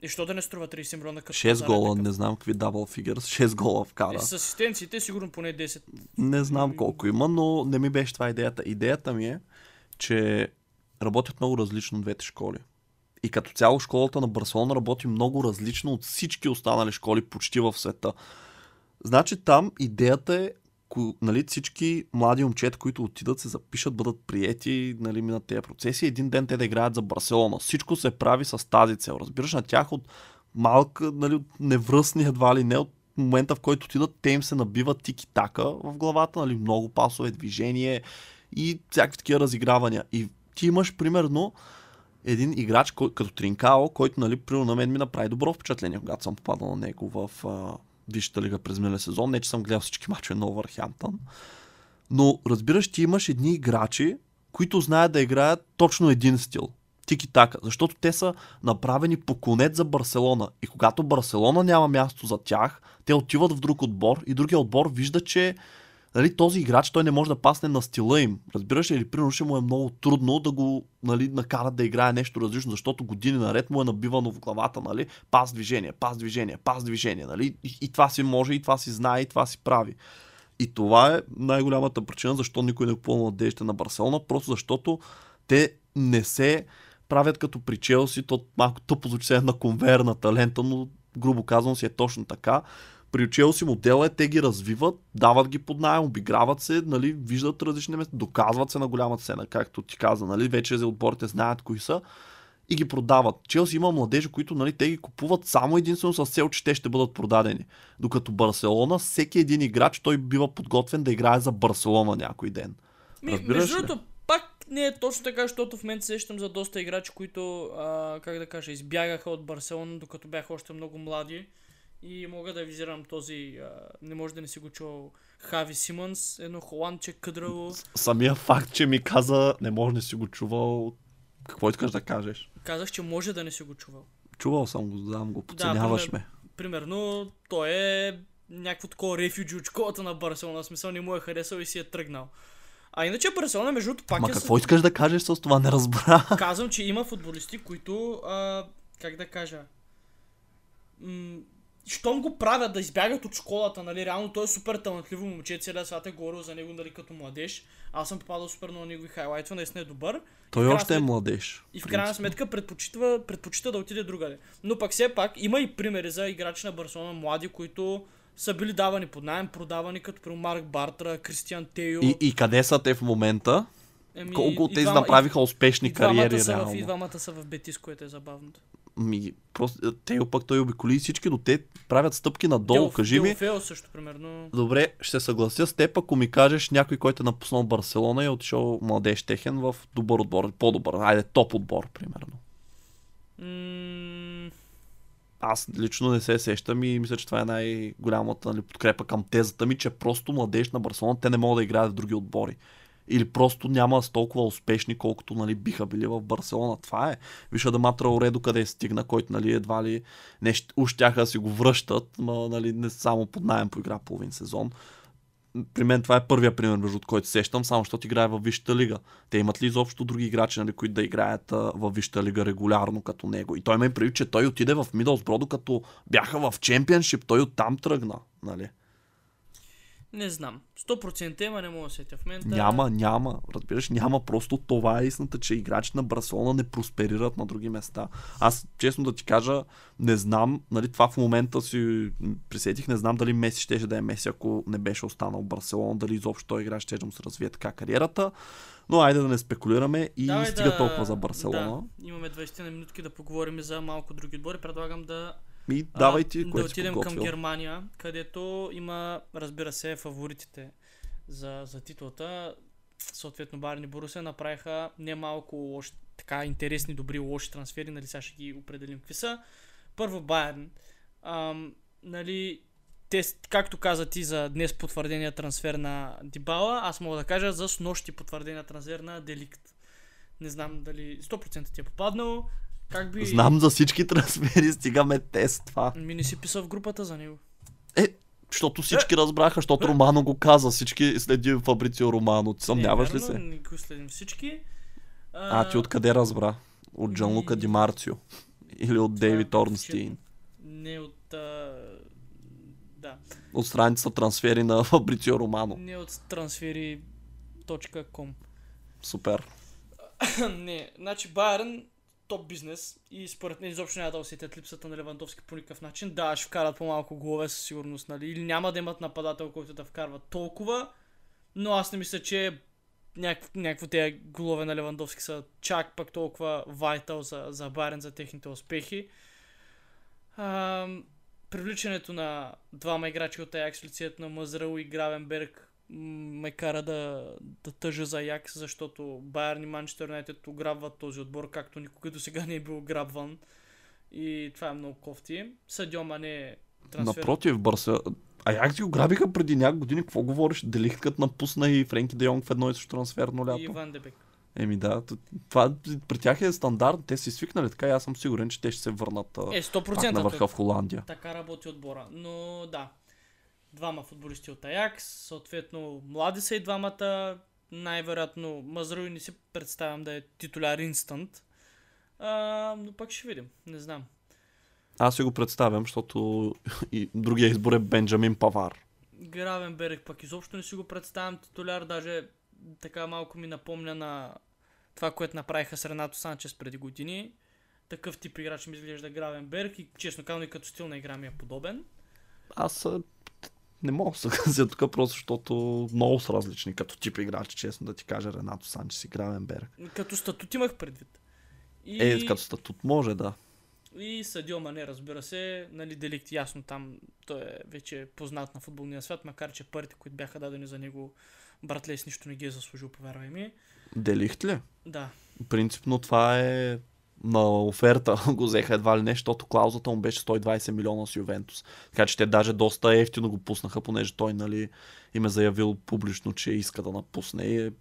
Speaker 2: И що да не струва 30 милиона като
Speaker 1: 6
Speaker 2: пазарен
Speaker 1: гола, не знам какви дабл фигърс, 6 гола вкара.
Speaker 2: Е, с асистенциите сигурно поне 10.
Speaker 1: Не знам колко има, но не ми беше това идеята. Идеята ми е, че работят много различно двете школи. И като цяло школата на Барселона работи много различно от всички останали школи почти в света. Значи там идеята е нали, всички млади момчета, които отидат, се запишат, бъдат приети, нали, минат тези процеси. Един ден те да играят за Барселона. Всичко се прави с тази цел. Разбираш, на тях от малка, нали, от невръстни едва ли не, от момента в който отидат, те им се набиват тики-така в главата, нали, много пасове, движение и всякакви такива разигравания. И ти имаш примерно един играч, като Тринкао, който, нали, примерно на мен ми направи добро впечатление, когато съм попадал на него в а, Висшата лига през миналия сезон. Не, че съм гледал всички мачове на Овърхемптън. Но, разбираш, ти имаш едни играчи, които знаят да играят точно един стил. Тики-така. Защото те са направени по конец за Барселона. И когато Барселона няма място за тях, те отиват в друг отбор и другия отбор вижда, че нали, този играч той не може да пасне на стила им. Разбираш ли? Или примерно ще му е много трудно да го нали, накарат да играе нещо различно, защото години наред му е набивано в главата, нали? Пас движение, пас движение, пас движение, нали? И, и това си може, и това си знае, и това си прави. И това е най-голямата причина, защо никой не купува младежите на Барселона, просто защото те не се правят като при Челси, то малко тъпо звучи на конверната лента, но грубо казвам си е точно така. При Челси модела е, те ги развиват, дават ги под найем, обиграват се, нали, виждат различни места, доказват се на голямата сцена, както ти каза, нали, вече за отборите знаят кои са и ги продават. Челси има младежи, които нали, те ги купуват само единствено с цел, че те ще бъдат продадени. Докато Барселона, всеки един играч, той бива подготвен да играе за Барселона някой ден.
Speaker 2: Ми, между другото, пак не е точно така, защото в момента сещам за доста играчи, които, а, как да кажа, избягаха от Барселона, докато бяха още много млади. И мога да визирам този, а, не може да не си го чувал, Хави Симънс, едно холандче къдрало.
Speaker 1: Самия факт, че ми каза, не може да си го чувал, какво искаш да кажеш?
Speaker 2: Казах, че може да не си го чувал.
Speaker 1: Чувал съм го, знам го, подценяваш
Speaker 2: пример-
Speaker 1: ме.
Speaker 2: Примерно, той е някакво такова рефюджи от школата на Барселона, смисъл не му е харесал и си е тръгнал. А иначе Барселона, между другото, пак
Speaker 1: Ма
Speaker 2: е... с-
Speaker 1: какво искаш да кажеш с това? Не разбра.
Speaker 2: Казвам, че има футболисти, които, а, как да кажа, м- щом го правят да избягат от школата, нали, реално той е супер талантливо момче, целият свят е говорил за него, нали, като младеж. Аз съм попадал супер много негови хайлайтове, наистина е добър.
Speaker 1: Той още е
Speaker 2: сметка-
Speaker 1: младеж.
Speaker 2: И в крайна сметка предпочитва, предпочита да отиде другаде. Но пак все пак има и примери за играчи на Барселона, млади, които са били давани под найем, продавани, като при Марк Бартра, Кристиан Тейо.
Speaker 1: И, и къде са те в момента?
Speaker 2: Еми,
Speaker 1: Колко от тези
Speaker 2: двама-
Speaker 1: направиха успешни
Speaker 2: и, и двамата
Speaker 1: кариери
Speaker 2: са в,
Speaker 1: реално?
Speaker 2: и двамата са в Бетис, което е забавното.
Speaker 1: Ми, просто, те пък той обиколи всички, но те правят стъпки надолу.
Speaker 2: Теоф-
Speaker 1: Кажи ми,
Speaker 2: Теофео също, примерно.
Speaker 1: добре, ще съглася с теб, ако ми кажеш някой, който е напуснал Барселона и е отишъл младеж техен в добър отбор, по-добър, айде топ отбор, примерно.
Speaker 2: М-
Speaker 1: Аз лично не се сещам и мисля, че това е най-голямата нали, подкрепа към тезата ми, че просто младеж на Барселона, те не могат да играят в други отбори. Или просто няма с толкова успешни, колкото нали, биха били в Барселона. Това е. Виж Адама Траоре къде стигна, който нали, едва ли не щ- уж щяха да си го връщат, но нали, не само под найем по игра половин сезон. При мен това е първия пример, между от който сещам, само защото играе във Висшата лига. Те имат ли изобщо други играчи, нали, които да играят във Висшата лига регулярно като него? И той ме прави, че той отиде в Мидълсбро, докато бяха в чемпионшип, той оттам тръгна. Нали?
Speaker 2: Не знам. 100% има, не мога да сетя в момента.
Speaker 1: Няма, няма. Разбираш, няма. Просто това е истината, че играчите на Барселона не просперират на други места. Аз, честно да ти кажа, не знам, нали, това в момента си присетих, не знам дали Меси щеше да е Меси, ако не беше останал в Барселона, дали изобщо той играч ще да му се развие така кариерата. Но айде да не спекулираме и
Speaker 2: Давай
Speaker 1: стига
Speaker 2: да-
Speaker 1: толкова за Барселона.
Speaker 2: Да, имаме 20 на минутки да поговорим за малко други отбори. Предлагам да
Speaker 1: И давай ти,
Speaker 2: а,
Speaker 1: което
Speaker 2: да отидем към. Германия, където има, разбира се, фаворитите за, за титлата. Съответно, Барни Борусе направиха немалко лоши, така интересни, добри, лоши трансфери, нали сега ще ги определим какви са. Първо Байерн. Ам, нали, те, както каза ти за днес потвърдения трансфер на Дибала, аз мога да кажа за снощи потвърдения трансфер на Деликт. Не знам дали 100% ти е попаднал. Как би...
Speaker 1: Знам за всички трансфери, стигаме тест това.
Speaker 2: Ми не си писал в групата за него.
Speaker 1: Е, защото всички разбраха, защото Романо го каза. Всички следи Фабрицио Романо. Съмняваш
Speaker 2: не,
Speaker 1: ли се?
Speaker 2: Не го следим всички.
Speaker 1: А, ти откъде разбра? От Джан Лука Ди Марцио? Или от Дейвид. Орнстин?
Speaker 2: Не от... А... Да.
Speaker 1: От страницата трансфери на Фабрицио Романо.
Speaker 2: Не от transferi.com.
Speaker 1: Супер.
Speaker 2: не, значи Байерн топ бизнес и според мен изобщо няма да усетят липсата на Левандовски по никакъв начин. Да, ще вкарат по-малко голове със сигурност, нали? Или няма да имат нападател, който да вкарва толкова, но аз не мисля, че някакво, тези голове на Левандовски са чак пък толкова вайтал за, за Байерн, за техните успехи. Ам, привличането на двама играчи от Аякс лицето на Мазрал и Гравенберг ме кара да, да тъжа за Аякс, защото Байерн и Манчестър Юнайтед ограбват този отбор, както никога до сега не е бил ограбван. И това е много кофти. Съдьо Мане трансфер.
Speaker 1: Напротив, Барса... А як ти го грабиха преди няколко години? Какво говориш? Делихт като напусна и Френки Де Йонг в едно и също трансферно
Speaker 2: и
Speaker 1: лято?
Speaker 2: Ван Дебек.
Speaker 1: Еми да, това при тях е стандарт. Те си свикнали така и аз съм сигурен, че те ще се върнат
Speaker 2: Е,
Speaker 1: пак на
Speaker 2: 100%
Speaker 1: върха в Холандия.
Speaker 2: така работи отбора. Но да, двама футболисти от Аякс, съответно млади са и двамата, най-вероятно Мазруи не си представям да е титуляр инстант, а, но пак ще видим, не знам.
Speaker 1: Аз си го представям, защото и другия избор е Бенджамин Павар.
Speaker 2: Гравенберг пък изобщо не си го представям титуляр, даже така малко ми напомня на това, което направиха с Ренато Санчес преди години. Такъв тип играч ми изглежда Гравенберг и честно казано и като стил на игра ми е подобен.
Speaker 1: Аз не мога да се съглася тук, просто защото много са различни като тип играчи, честно да ти кажа, Ренато Санчес и Гравенберг.
Speaker 2: Като статут имах предвид. И,
Speaker 1: Е, като статут може, да.
Speaker 2: и Садио Мане, разбира се, нали, Деликт ясно там, той е вече познат на футболния свят, макар че парите, които бяха дадени за него, братле, с нищо не ги е заслужил, повярвай ми.
Speaker 1: Делихт ли?
Speaker 2: Да,
Speaker 1: Принципно това е на оферта го взеха едва ли не, защото клаузата му беше 120 милиона с Ювентус. Така че те даже доста ефтино го пуснаха, понеже той нали, им е заявил публично, че иска да напусне и е-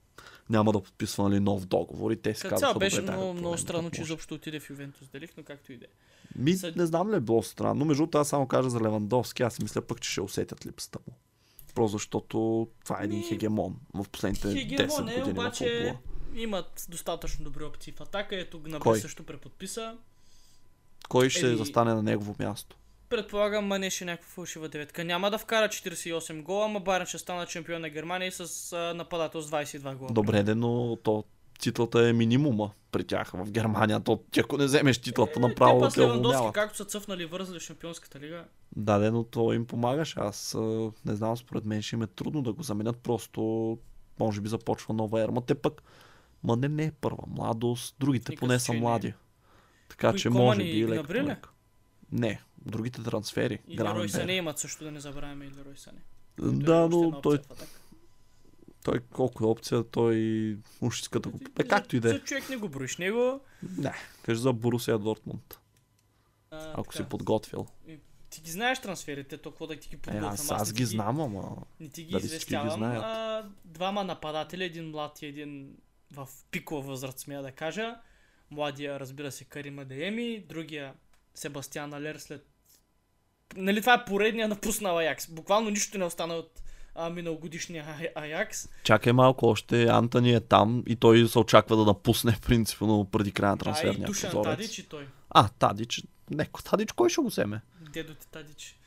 Speaker 1: няма да подписва нали, нов договор. И те си казаха,
Speaker 2: беше
Speaker 1: добре,
Speaker 2: много, много странно, че изобщо отиде в Ювентус Деликт, но както и да е.
Speaker 1: Ми,
Speaker 2: Съд-
Speaker 1: не знам ли е било странно. Между аз само кажа за Левандовски. Аз си мисля пък, че ще усетят липсата му. Просто защото това е един хегемон в последните 10
Speaker 2: Хегемон е,
Speaker 1: години в
Speaker 2: обаче
Speaker 1: футбола.
Speaker 2: Имат достатъчно добри опции в атака. Ето Гнабри
Speaker 1: Кой?
Speaker 2: също преподписа.
Speaker 1: Кой ще
Speaker 2: Еми-
Speaker 1: застане на негово място?
Speaker 2: Предполагам, Мане ще е някаква фалшива деветка. Няма да вкара 48 гола, ама Байерн ще стана чемпион на Германия с а, нападател с 22 гола.
Speaker 1: Добре, де, но то титлата е минимума при тях в Германия. То, ти ако не вземеш титлата, направо
Speaker 2: Е, пас
Speaker 1: те уволняват.
Speaker 2: както са цъфнали вързали Шампионската лига.
Speaker 1: Да, де, но то им помагаш. Аз а, не знам, според мен ще им е трудно да го заменят. Просто може би започва нова ера. Ма те пък, ма не, не е първа младост. Другите
Speaker 2: Никакъв
Speaker 1: поне са
Speaker 2: случай не е.
Speaker 1: млади. Така
Speaker 2: Кои,
Speaker 1: че може
Speaker 2: и
Speaker 1: би
Speaker 2: ли?
Speaker 1: по леко. Не, другите трансфери.
Speaker 2: И Лерой. Сане имат също, да не забравяме и Лерой Сане.
Speaker 1: Да, но той,
Speaker 2: той...
Speaker 1: той колко е опция, той уж иска да го... Бе, както и да е.
Speaker 2: Човек не го броиш него.
Speaker 1: Не, кажи за Борусия Дортмунд,
Speaker 2: А,
Speaker 1: ако си
Speaker 2: така.
Speaker 1: подготвил.
Speaker 2: Ти ги знаеш трансферите, толкова да ти ги
Speaker 1: Е,
Speaker 2: подготвям.
Speaker 1: аз,
Speaker 2: не
Speaker 1: аз
Speaker 2: ти
Speaker 1: ги знам, ама...
Speaker 2: Не ти ги
Speaker 1: Дали ги
Speaker 2: известявам.
Speaker 1: знаят?
Speaker 2: А, двама нападатели, един млад и един в пикова възраст, смея да кажа. Младия, разбира се, Карима Дееми, другия Себастиан Алер след... Нали това е поредния напуснал Аякс. Буквално нищо не остана от а, миналогодишния Аякс.
Speaker 1: Чакай малко, още Антони е там и той се очаква да напусне принципно преди края на
Speaker 2: Да, и
Speaker 1: трансферния
Speaker 2: Душан
Speaker 1: прозорец.
Speaker 2: Тадич и той.
Speaker 1: А, Тадич. Неко, Тадич кой ще го вземе?
Speaker 2: Дедо ти Тадич.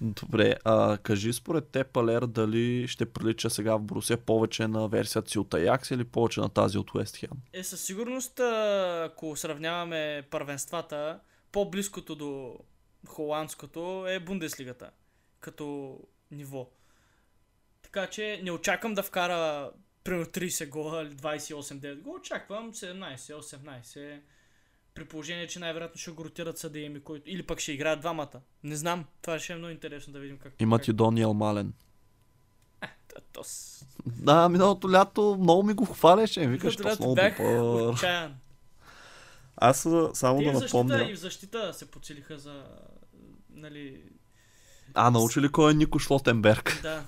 Speaker 1: Добре, а, кажи според теб, Алер, дали ще прилича сега в Брусия повече на версията си от Аякс или повече на тази от Уест Хем?
Speaker 2: Е, със сигурност, ако сравняваме първенствата, по-близкото до холандското е Бундеслигата, като ниво. Така че не очаквам да вкара примерно 30 гола или 28-9 гола, очаквам 17-18. При положение, че най-вероятно ще го ротират съдееми, който... или пък ще играят двамата. Не знам, това ще е много интересно да видим как.
Speaker 1: Има
Speaker 2: как...
Speaker 1: ти Дониел Мален.
Speaker 2: Та- то с-
Speaker 1: Да, миналото лято много ми го хваляше. Викаш,
Speaker 2: Миналото
Speaker 1: то
Speaker 2: лято
Speaker 1: много
Speaker 2: бях
Speaker 1: добър. Аз а, само
Speaker 2: Те
Speaker 1: да
Speaker 2: и в защита,
Speaker 1: напомня.
Speaker 2: и в защита се подсилиха за... Нали,
Speaker 1: А, научи ли кой е Нико Шлотенберг?
Speaker 2: Да,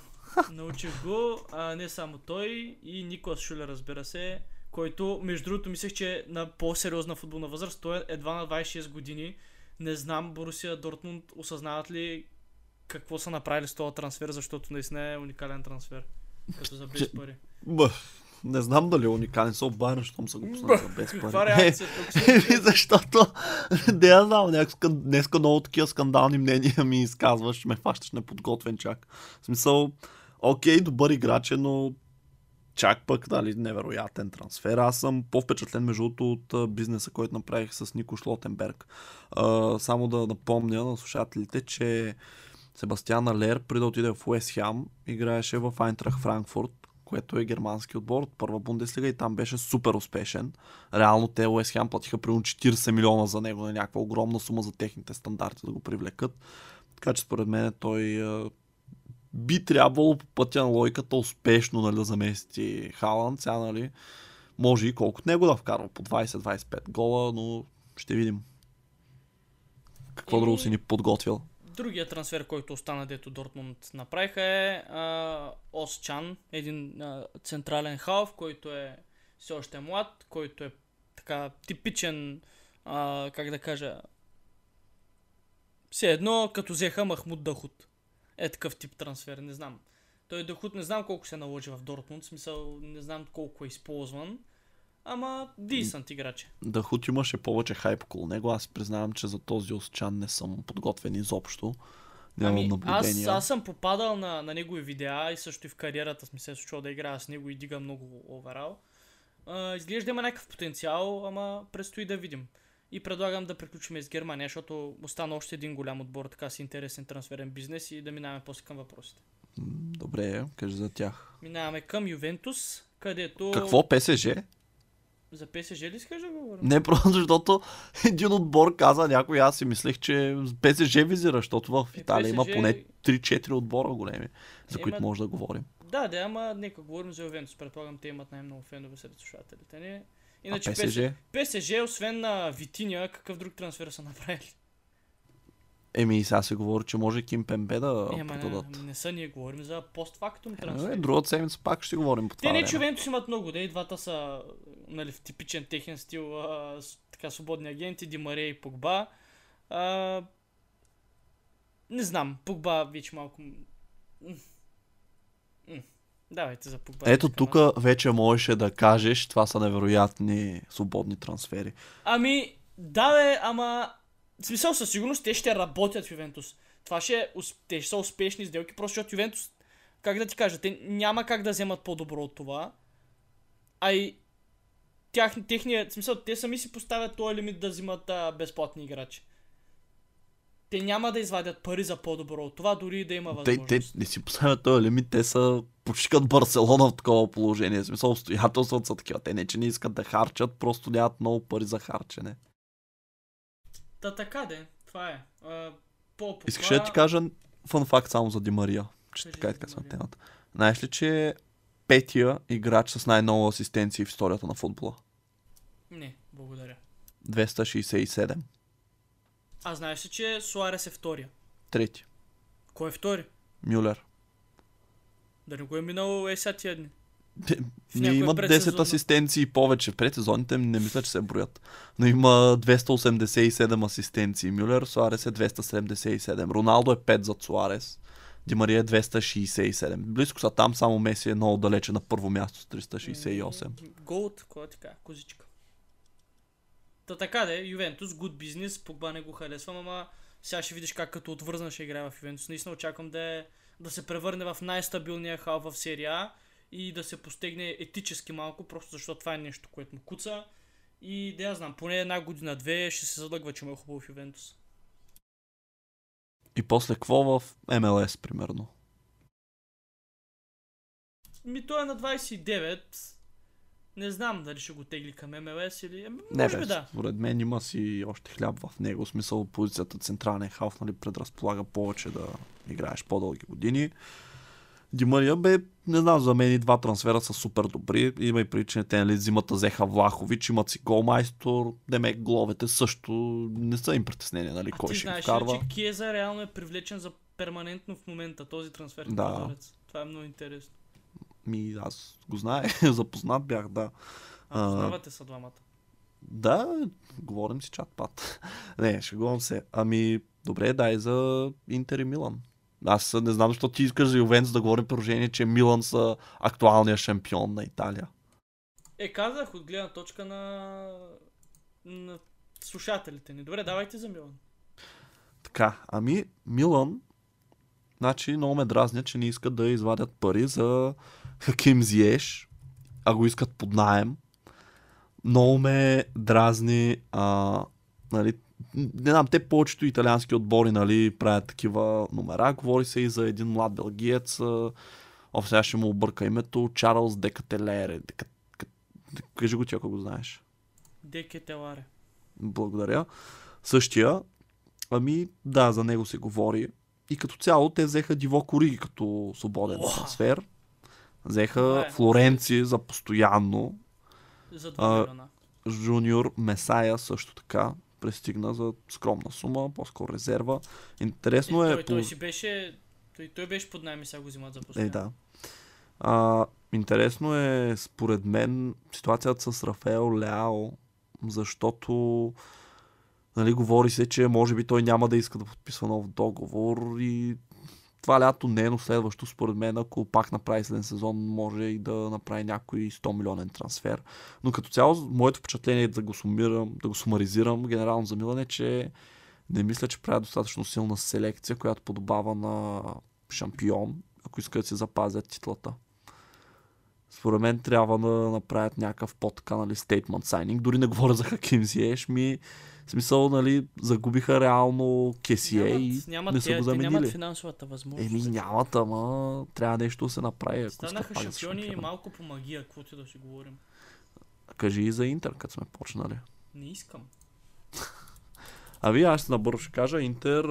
Speaker 2: научих го, а не само той и Николас Шулер, разбира се, който, между другото, мислех, че е на по-сериозна футболна възраст, той е едва на 26 години. Не знам Борусия Дортмунд осъзнават ли какво са направили с този трансфер, защото наистина е уникален трансфер. Като за без пари.
Speaker 1: Не знам дали е уникален со Байерн, щом са го пуснали за без
Speaker 2: Каква
Speaker 1: пари.
Speaker 2: реакция тук?
Speaker 1: Защото, не я знам, някак днеска много такива скандални мнения ми изказваш, ме фащаш неподготвен чак. В смисъл, окей, добър играч е, но чак пък, дали, невероятен трансфер. Аз съм по-впечатлен, между другото, от бизнеса, който направих с Нико Шлотенберг. Само да напомня на слушателите, че Себастиан Алер, преди да отиде в Уест Хем, играеше в Айнтрах Франкфурт, което е германски отбор от първа Бундеслига и там беше супер успешен. Реално те Уест Хем платиха примерно 40 милиона за него, на някаква огромна сума за техните стандарти да го привлекат. Така че според мен той би трябвало по пътя на логиката успешно нали, да замести Халанд. Сега, нали, може и колко от него да вкарва по 20-25 гола, но ще видим. Какво
Speaker 2: Еми,
Speaker 1: друго си ни подготвил?
Speaker 2: Другия трансфер, който остана, дето Дортмунд направиха е а, Ос Чан, един а, централен халф, който е все още млад, който е така типичен, а, как да кажа, все едно като взеха Махмуд Дахут. Е такъв тип трансфер, не знам. Той Дахут не знам колко се наложи в Дортмунд, смисъл не знам колко е използван, ама дисант играч. е.
Speaker 1: Дахут имаше повече хайп около него. Аз признавам, че за този Осчан не съм подготвен изобщо. Нямам
Speaker 2: Ами, аз,
Speaker 1: наблюдения.
Speaker 2: аз съм попадал на, на негови видеа и също и в кариерата ми се е случило да играя с него и дига много оверал. А, изглежда има някакъв потенциал, ама предстои да видим. И предлагам да приключим с Германия, защото остана още един голям отбор, така си интересен трансферен бизнес и да минаваме после към въпросите.
Speaker 1: Добре, кажи за тях.
Speaker 2: Минаваме към Ювентус, където...
Speaker 1: Какво ПСЖ?
Speaker 2: За ПСЖ ли искаш да говорим?
Speaker 1: Не, просто защото един отбор каза някой, аз си мислех, че ПСЖ визира, защото в
Speaker 2: Е,
Speaker 1: Италия има
Speaker 2: PSG
Speaker 1: поне 3-4 отбора големи, за
Speaker 2: Е,
Speaker 1: които може да говорим.
Speaker 2: Да, да, ама нека говорим за Ювентус. Предполагам, те имат най-много фенове сред слушателите ни.
Speaker 1: А
Speaker 2: Иначе
Speaker 1: ПСЖ?
Speaker 2: ПСЖ, освен на Витиня, какъв друг трансфер са направили?
Speaker 1: Еми, сега се говори, че може Ким Пембе да
Speaker 2: Е,
Speaker 1: продадат.
Speaker 2: не, не са, ние говорим за постфактум
Speaker 1: Е,
Speaker 2: трансфер.
Speaker 1: другата седмица пак ще си говорим по
Speaker 2: Те
Speaker 1: това
Speaker 2: не,
Speaker 1: време.
Speaker 2: че Ювентус имат много, да и двата са нали, в типичен техен стил, а, така свободни агенти, Ди Мария и Погба. А, не знам, Погба вече малко... м, м. Давайте за Погба.
Speaker 1: Ето тук вече можеше да кажеш, това са невероятни свободни трансфери.
Speaker 2: Ами, да бе, ама... В смисъл, със сигурност те ще работят в Ювентус. Това ще е, те ще са успешни сделки, просто защото Ювентус, как да ти кажа, те няма как да вземат по-добро от това. А и тях, техния, смисъл, те сами си поставят този лимит да взимат а, безплатни играчи. Те няма да извадят пари за по-добро от това, дори да има
Speaker 1: Те,
Speaker 2: възможност.
Speaker 1: те не си поставят този лимит, те са почти като Барселона в такова положение. В смисъл, обстоятелствата са такива. Те не, че не искат да харчат, просто нямат много пари за харчене.
Speaker 2: Та така де, това е. А, по
Speaker 1: Искаш да ти кажа фан факт само за Димария? Че
Speaker 2: Кажи
Speaker 1: така и
Speaker 2: за
Speaker 1: така сме темата. Знаеш ли, че е петия играч с най-много асистенции в историята на футбола?
Speaker 2: Не, благодаря.
Speaker 1: 267.
Speaker 2: А знаеш ли, че Суарес е втория?
Speaker 1: Трети.
Speaker 2: Кой е втори?
Speaker 1: Мюлер.
Speaker 2: Да не го е минало е сега тия дни.
Speaker 1: Не имат 10
Speaker 2: предсезонна.
Speaker 1: асистенции повече. Предсезоните не мисля, че се броят. Но има 287 асистенции. Мюлер, Суарес е 277. Роналдо е 5 зад Суарес. Димария е 267. Близко са там, само Меси е много далече на първо място с 368.
Speaker 2: М, Голд, кой е така, козичка. Та така де, Ювентус, good бизнес, Погба не го харесвам, ама сега ще видиш как като отвързан ще играе в Ювентус. Наистина очаквам да, е, да се превърне в най-стабилния хал в серия А и да се постигне етически малко, просто защото това е нещо, което му куца. И да я знам, поне една година-две ще се залъгва, че му е хубаво в Ювентус.
Speaker 1: И после какво в МЛС, примерно?
Speaker 2: Ми той е на 29. Не знам дали ще го тегли към МЛС или... Ами,
Speaker 1: Не,
Speaker 2: може
Speaker 1: бе,
Speaker 2: да.
Speaker 1: според мен има си още хляб в него. В смисъл позицията централен халф нали, предразполага повече да играеш по-дълги години. Димария бе, не знам, за мен и два трансфера са супер добри. Има и причина, те нали, зимата взеха Влахович, имат си голмайстор, демек головете също не са им притеснения, нали,
Speaker 2: А
Speaker 1: кой
Speaker 2: ти
Speaker 1: ще
Speaker 2: знаеш
Speaker 1: вкарва.
Speaker 2: че Киеза реално е привлечен за перманентно в момента този трансфер?
Speaker 1: Да.
Speaker 2: Това е много интересно.
Speaker 1: Ми, аз го знаех, запознат бях, да.
Speaker 2: А, познавате са двамата.
Speaker 1: Да, говорим си чат-пат. Не, шегувам се. Ами, добре, дай за Интер и Милан. Аз не знам, защо ти искаш за Ювентус да говорим положение, че Милан са актуалния шампион на Италия.
Speaker 2: Е, казах от гледна точка на, на слушателите ни. Добре, давайте за Милан.
Speaker 1: Така, ами Милан, значи много ме дразня, че не искат да извадят пари за Хаким Зиеш, а го искат под найем. Много ме дразни, а, нали, не знам, те повечето италиански отбори нали, правят такива номера. Говори се и за един млад белгиец. О, сега ще му обърка името. Чарлз Декателере. Дека... Ка- Кажи го ти, ако го знаеш.
Speaker 2: Деке Теларе.
Speaker 1: Благодаря. Същия. Ами, да, за него се говори. И като цяло те взеха Диво Кориги като свободен трансфер. Взеха
Speaker 2: е.
Speaker 1: Флоренци за постоянно.
Speaker 2: За
Speaker 1: А. Жуниор Месая също така пристигна за скромна сума, по-скоро резерва. Интересно
Speaker 2: е,
Speaker 1: е...
Speaker 2: той, той
Speaker 1: по-
Speaker 2: си беше... Той, той беше под найем и сега го взимат за
Speaker 1: Е,
Speaker 2: постоянно.
Speaker 1: да. А, интересно е, според мен, ситуацията с Рафаел Ляо, защото нали, говори се, че може би той няма да иска да подписва нов договор и това лято не е, но следващо, според мен, ако пак направи следен сезон, може и да направи някой 100 милионен трансфер. Но като цяло, моето впечатление е да го сумирам, да го сумаризирам генерално за Милан е, че не мисля, че прави достатъчно силна селекция, която подобава на шампион, ако искат да си запазят титлата. Според мен трябва да направят някакъв по-така, нали, statement signing. Дори не говоря за Хаким Зиеш, ми смисъл, нали, загубиха реално KCA и
Speaker 2: нямат,
Speaker 1: не са го
Speaker 2: те нямат
Speaker 1: заменили.
Speaker 2: финансовата възможност.
Speaker 1: Еми нямат, ама трябва нещо да се направи. Ако
Speaker 2: Станаха шампиони и малко по магия, каквото да си говорим.
Speaker 1: Кажи и за Интер, като сме почнали.
Speaker 2: Не искам.
Speaker 1: А вие, аз набързо ще кажа, Интер,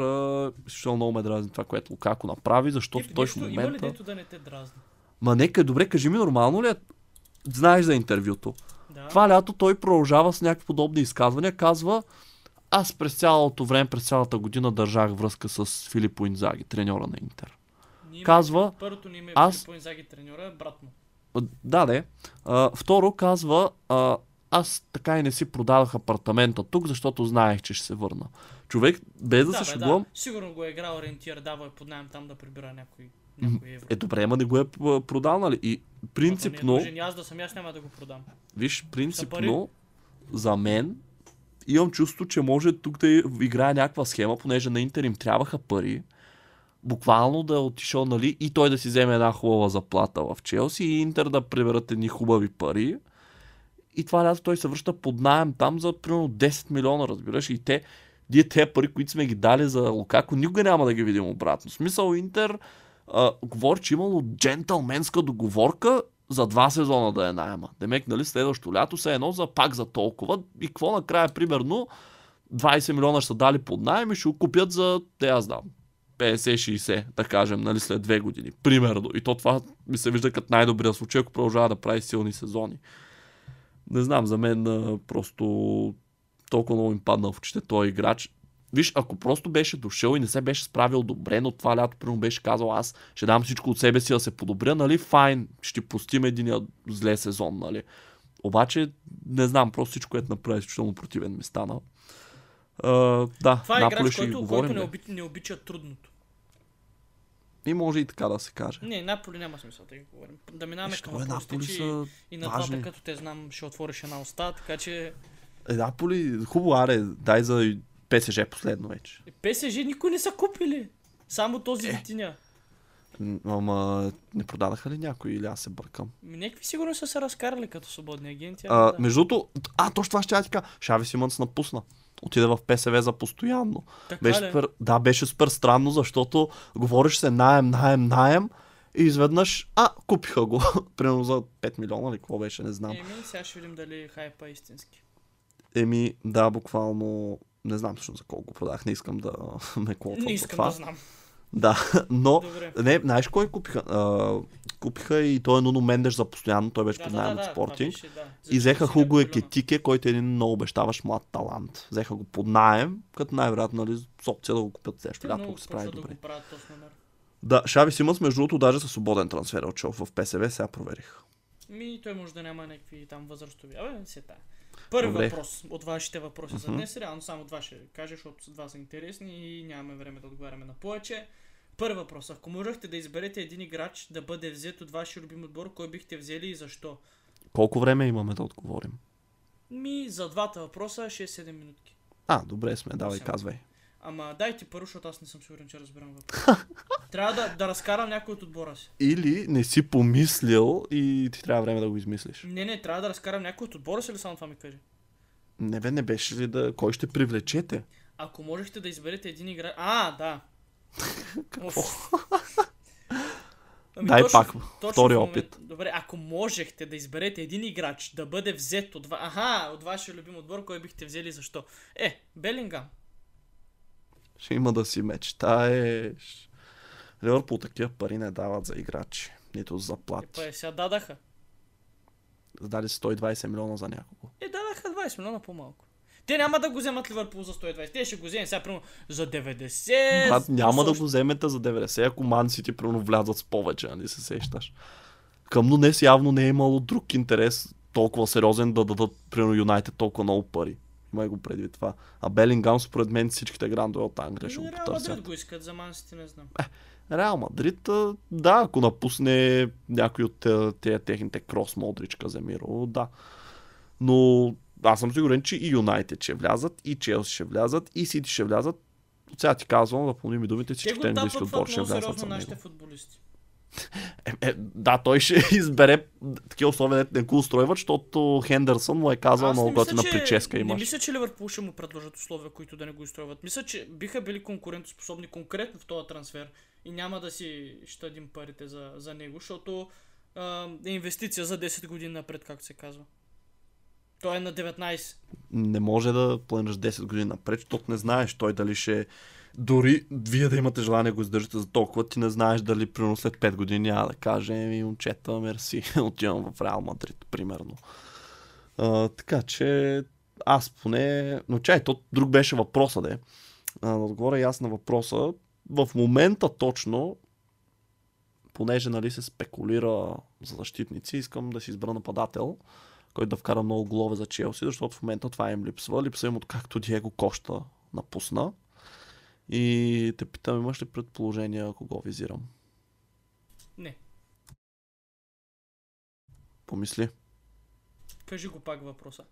Speaker 1: изключително много ме дразни това, което Лукако направи, защото
Speaker 2: Ето,
Speaker 1: той в
Speaker 2: нещо, Има ли
Speaker 1: момента...
Speaker 2: дето да не те дразни?
Speaker 1: Ма нека, добре, кажи ми нормално ли е? Знаеш за интервюто.
Speaker 2: Да.
Speaker 1: Това лято той продължава с някакви подобни изказвания. Казва, аз през цялото време, през цялата година държах връзка с Филипо Инзаги, треньора на Интер.
Speaker 2: Ние
Speaker 1: казва,
Speaker 2: Първото ни име е
Speaker 1: аз-
Speaker 2: Филипо Инзаги треньора, брат му.
Speaker 1: Да, не. А, второ казва, а, аз така и не си продадах апартамента тук, защото знаех, че ще се върна. Човек, без да,
Speaker 2: да,
Speaker 1: се шегувам,
Speaker 2: да. Сигурно го е играл ориентир, давал е под найем там да прибира някой евро.
Speaker 1: е добре, ама не го е продал, нали? И
Speaker 2: Ако не
Speaker 1: принципно,
Speaker 2: нужен, и аз да съм, аз няма да го продам.
Speaker 1: виж, принципно, за мен, имам чувство, че може тук да играе някаква схема, понеже на Интер им трябваха пари. Буквално да е отишъл, нали, и той да си вземе една хубава заплата в Челси и Интер да приберат едни хубави пари. И това лято той се връща под найем там за примерно 10 милиона, разбираш. И те, ние те пари, които сме ги дали за Лукако, никога няма да ги видим обратно. В смисъл Интер а, говори, че имало джентълменска договорка за два сезона да е найема. Демек, нали, следващото лято се едно за пак за толкова. И какво накрая, примерно, 20 милиона ще са дали под найем и ще го купят за, те аз знам, 50-60, да кажем, нали, след две години. Примерно. И то това ми се вижда като най-добрия случай, ако продължава да прави силни сезони. Не знам, за мен просто толкова много им падна в очите този играч. Виж, ако просто беше дошъл и не се беше справил добре, но това лято примерно беше казал аз ще дам всичко от себе си да се подобря, нали, файн, ще пустим един зле сезон, нали. Обаче, не знам, просто всичко, което направи, изключително противен ми стана. А, да,
Speaker 2: Това е
Speaker 1: Наполи
Speaker 2: играч, който,
Speaker 1: говорим.
Speaker 2: който не, оби, не обича трудното.
Speaker 1: И може и така да се каже.
Speaker 2: Не, Наполи няма смисъл да ги говорим. Да минаваме
Speaker 1: Що
Speaker 2: към
Speaker 1: е, Наполи са
Speaker 2: и на
Speaker 1: важни.
Speaker 2: двата, като те знам, ще отвориш една уста, така че
Speaker 1: Е, Наполи, хубаво, аре, дай за ПСЖ последно вече.
Speaker 2: ПСЖ никой не са купили. Само този
Speaker 1: Е.
Speaker 2: Витиня.
Speaker 1: Ама не продадаха ли някой или аз се бъркам?
Speaker 2: Някакви сигурно са се разкарали като свободни агенти.
Speaker 1: А,
Speaker 2: да.
Speaker 1: Между другото, а, точно това ще я ти кажа. Шави Симънс напусна. Отиде в ПСВ за постоянно.
Speaker 2: Така
Speaker 1: Беше
Speaker 2: ли?
Speaker 1: супер, да, беше супер странно, защото говориш се наем, наем, наем и изведнъж, а, купиха го. Примерно за 5 милиона или какво беше, не знам.
Speaker 2: Еми, сега ще видим дали хайпа е истински.
Speaker 1: Еми, да, буквално, не знам всъщност за колко продах, не искам да ме клопвам
Speaker 2: Не искам
Speaker 1: това.
Speaker 2: да знам.
Speaker 1: Да, но
Speaker 2: Добре.
Speaker 1: Не, знаеш кой купиха? А, купиха и той е Нуно Мендеш за постоянно, той беше
Speaker 2: Да,
Speaker 1: под
Speaker 2: да,
Speaker 1: найем
Speaker 2: да,
Speaker 1: от
Speaker 2: да,
Speaker 1: спортинг.
Speaker 2: беше, да.
Speaker 1: И взеха Хуго
Speaker 2: 40
Speaker 1: Екетике, който е един много обещаващ млад талант. Взеха го под найем, като най-вероятно нали, с опция да го купят лято,
Speaker 2: много
Speaker 1: ако се прави
Speaker 2: почват да
Speaker 1: добре.
Speaker 2: го правят.
Speaker 1: Да, Шави Симънс, между другото, даже със свободен трансфер е отшел в ПСВ, сега проверих.
Speaker 2: Ми, той може да няма някакви там възрастови. Абе, се тая. Първи
Speaker 1: Добре.
Speaker 2: въпрос от вашите въпроси за днес. Реално само два ще кажа, защото два са интересни и нямаме време да отговаряме на повече. Първи въпрос. Ако можехте да изберете един играч да бъде взет от вашия любим отбор, кой бихте взели и защо?
Speaker 1: Колко време имаме да отговорим?
Speaker 2: Ми, за двата въпроса 6-7 минутки.
Speaker 1: А, добре сме, давай, казвай.
Speaker 2: Ама дайте първо, защото аз не съм сигурен, че разбирам въпроса. Трябва да, да разкарам някой от отбора си.
Speaker 1: Или не си помислил и ти трябва време да го измислиш.
Speaker 2: Не, не, трябва да разкарам някой от отбора си или само това ми кажи?
Speaker 1: Не бе, не беше ли да... Кой ще привлечете?
Speaker 2: Ако можехте да изберете един играч... А, да. Оф. Ами
Speaker 1: Дай
Speaker 2: точно
Speaker 1: пак,
Speaker 2: точно
Speaker 1: втори
Speaker 2: момент-
Speaker 1: опит.
Speaker 2: Добре, ако можехте да изберете един играч да бъде взет от... ва- Аха, от вашия любим отбор, кой бихте взели и защо? Е, Белингам.
Speaker 1: Ще има да си мечтаеш. Ливърпул такива пари не дават за играчи. Нито за заплати.
Speaker 2: е, сега дадаха.
Speaker 1: Дали 120 милиона за някого.
Speaker 2: Е, дадаха 20 милиона по-малко. Те няма да го вземат Ливърпул за 120. Те ще го вземат сега, примерно, за 90.
Speaker 1: Брат, няма да
Speaker 2: плюс
Speaker 1: го вземете за 90, ако Ман Сити примерно влязат с повече, нали се сещаш. Към днес явно не е имало друг интерес толкова сериозен да дадат примерно Юнайтед толкова много пари. Има го предвид това. А Белингам според мен всичките грандове от Англия ще го
Speaker 2: Реал Мадрид
Speaker 1: потърсят.
Speaker 2: го искат, за Мансити не знам.
Speaker 1: Реал Мадрид, да, ако напусне някой от те- тези техните крос Модрич, Каземиро, да. Но аз съм сигурен, че и Юнайтед ще влязат, и Челси ще влязат, и Сити ще влязат. Сега ти казвам, да помни ми думите,
Speaker 2: Те
Speaker 1: всичките
Speaker 2: го
Speaker 1: английски отбор ще
Speaker 2: много
Speaker 1: влязат
Speaker 2: сериозно
Speaker 1: за
Speaker 2: нашите
Speaker 1: него.
Speaker 2: футболисти.
Speaker 1: Е, е, да, той ще избере такива условия, не го устройват, защото Хендерсън му е казал
Speaker 2: Аз не
Speaker 1: много готина
Speaker 2: че-
Speaker 1: прическа
Speaker 2: Не
Speaker 1: имаш.
Speaker 2: мисля, че Ливърпул ще му предложат условия, които да не го изстройват. Мисля, че биха били конкурентоспособни конкретно в този трансфер и няма да си щадим парите за, за него, защото а, е инвестиция за 10 години напред, както се казва. Той е на 19.
Speaker 1: Не може да планираш 10 години напред, защото не знаеш той дали ще... Дори вие да имате желание да го издържате за толкова, ти не знаеш дали примерно след 5 години няма да каже ми момчета, мерси, отивам в Реал Мадрид, примерно. А, така че аз поне... Но чай, то друг беше въпроса, де. А, да отговоря и аз на въпроса. В момента точно, понеже нали се спекулира за защитници, искам да си избера нападател, който да вкара много голове за Челси, защото в момента това им липсва. Липсва им откакто Диего Кошта напусна. И те питам, имаш ли предположения кого визирам?
Speaker 2: Не.
Speaker 1: Помисли.
Speaker 2: Кажи го пак въпроса.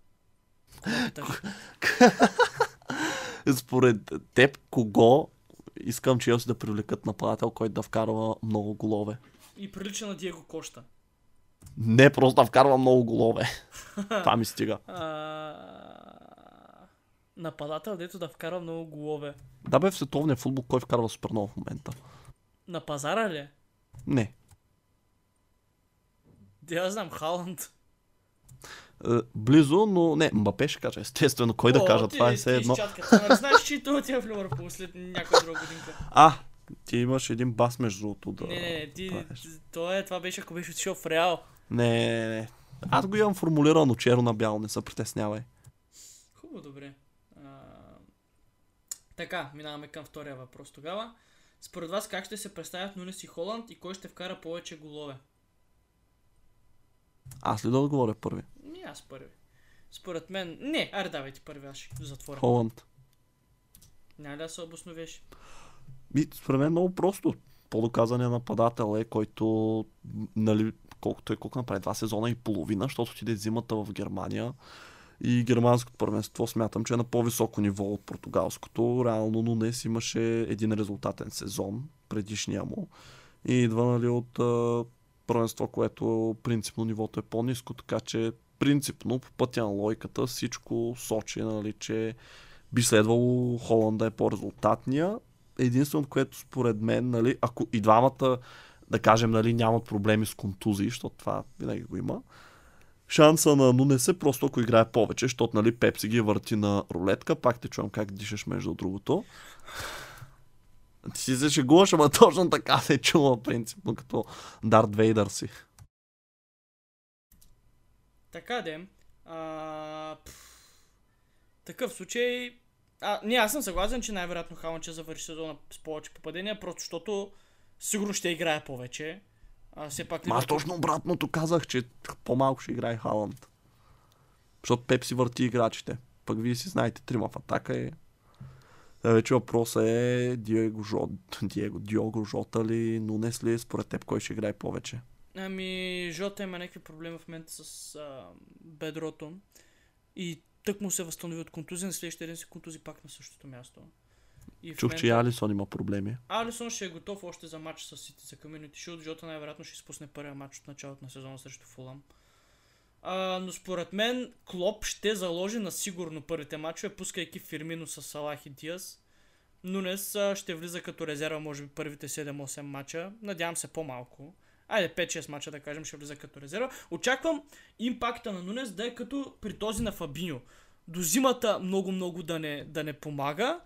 Speaker 1: Според теб, кого искам Челси да привлекат нападател, който да вкарва много голове?
Speaker 2: И прилича на Диего Кошта.
Speaker 1: Не, просто да вкарва много голове. Това ми стига.
Speaker 2: Нападател, дето да вкара много голове.
Speaker 1: Да бе, в световния футбол кой вкарва супер много в момента?
Speaker 2: На пазара ли?
Speaker 1: Не.
Speaker 2: Да я знам, Халанд.
Speaker 1: Е, близо, но не, Мбапе ще каже. Естествено, кой да
Speaker 2: О,
Speaker 1: каже,
Speaker 2: ти-
Speaker 1: това е все едно.
Speaker 2: знаеш, че той отива в Ливърпул след някоя друга годинка.
Speaker 1: А, ти имаш един бас между другото да...
Speaker 2: Не, не, не, ти, това, е, това беше ако беше отишъл в Реал.
Speaker 1: Не, не, не. Аз го имам формулирано черно на бяло, не се притеснявай.
Speaker 2: Хубаво, добре. Така, минаваме към втория въпрос тогава. Според вас как ще се представят Нунес и Холанд и кой ще вкара повече голове?
Speaker 1: Аз ли да отговоря първи?
Speaker 2: Не, аз първи. Според мен... Не, аре давайте първи, аз ще затворя.
Speaker 1: Холанд.
Speaker 2: Няма ли да се обосновеш?
Speaker 1: И според мен много просто. По-доказания нападател е, който, нали, колкото е колко направи, два сезона и половина, защото отиде зимата в Германия. И германското първенство смятам, че е на по-високо ниво от португалското. Реално Нунес имаше един резултатен сезон, предишния му. И идва нали, от а, първенство, което принципно нивото е по-низко, така че принципно по пътя на лойката всичко сочи, нали, че би следвало Холанд да е по-резултатния. Единственото, което според мен, нали, ако и двамата, да кажем, нали, нямат проблеми с контузии, защото това винаги го има, шанса на Нунес е просто ако играе повече, защото нали, Пепси ги върти на рулетка, пак те чувам как дишаш между другото. Ти си се шегуваш, ама точно така се чува принципно, като Дарт Вейдър си.
Speaker 2: Така де. А, такъв случай... А, не, аз съм съгласен, че най-вероятно Халанд ще завърши сезона с повече попадения, просто защото сигурно ще играе повече. А, все пак
Speaker 1: Ма аз точно обратното казах, че по-малко ще играе Халанд. Защото Пепси върти играчите. Пък вие си знаете, трима в атака е. Та Вече въпросът е Диего, Жо... Диего, Диого Жота ли, Нунес ли, според теб кой ще играе повече?
Speaker 2: Ами, Жота има някакви проблеми в момента с а, бедрото. И тък му се възстанови от контузия, на следващия ден се контузи пак на същото място. И
Speaker 1: Чух, че и Алисон има проблеми.
Speaker 2: Алисон ще е готов още за матч с Сити за Community Shield. Жота най-вероятно ще изпусне първия матч от началото на сезона срещу Фулъм. А, но според мен Клоп ще заложи на сигурно първите матчове, пускайки Фирмино с Салах и Диас. Нунес а, ще влиза като резерва, може би първите 7-8 мача. Надявам се по-малко. Айде 5-6 мача да кажем ще влиза като резерва. Очаквам импакта на Нунес да е като при този на Фабиньо. До зимата много-много да не, да не помага,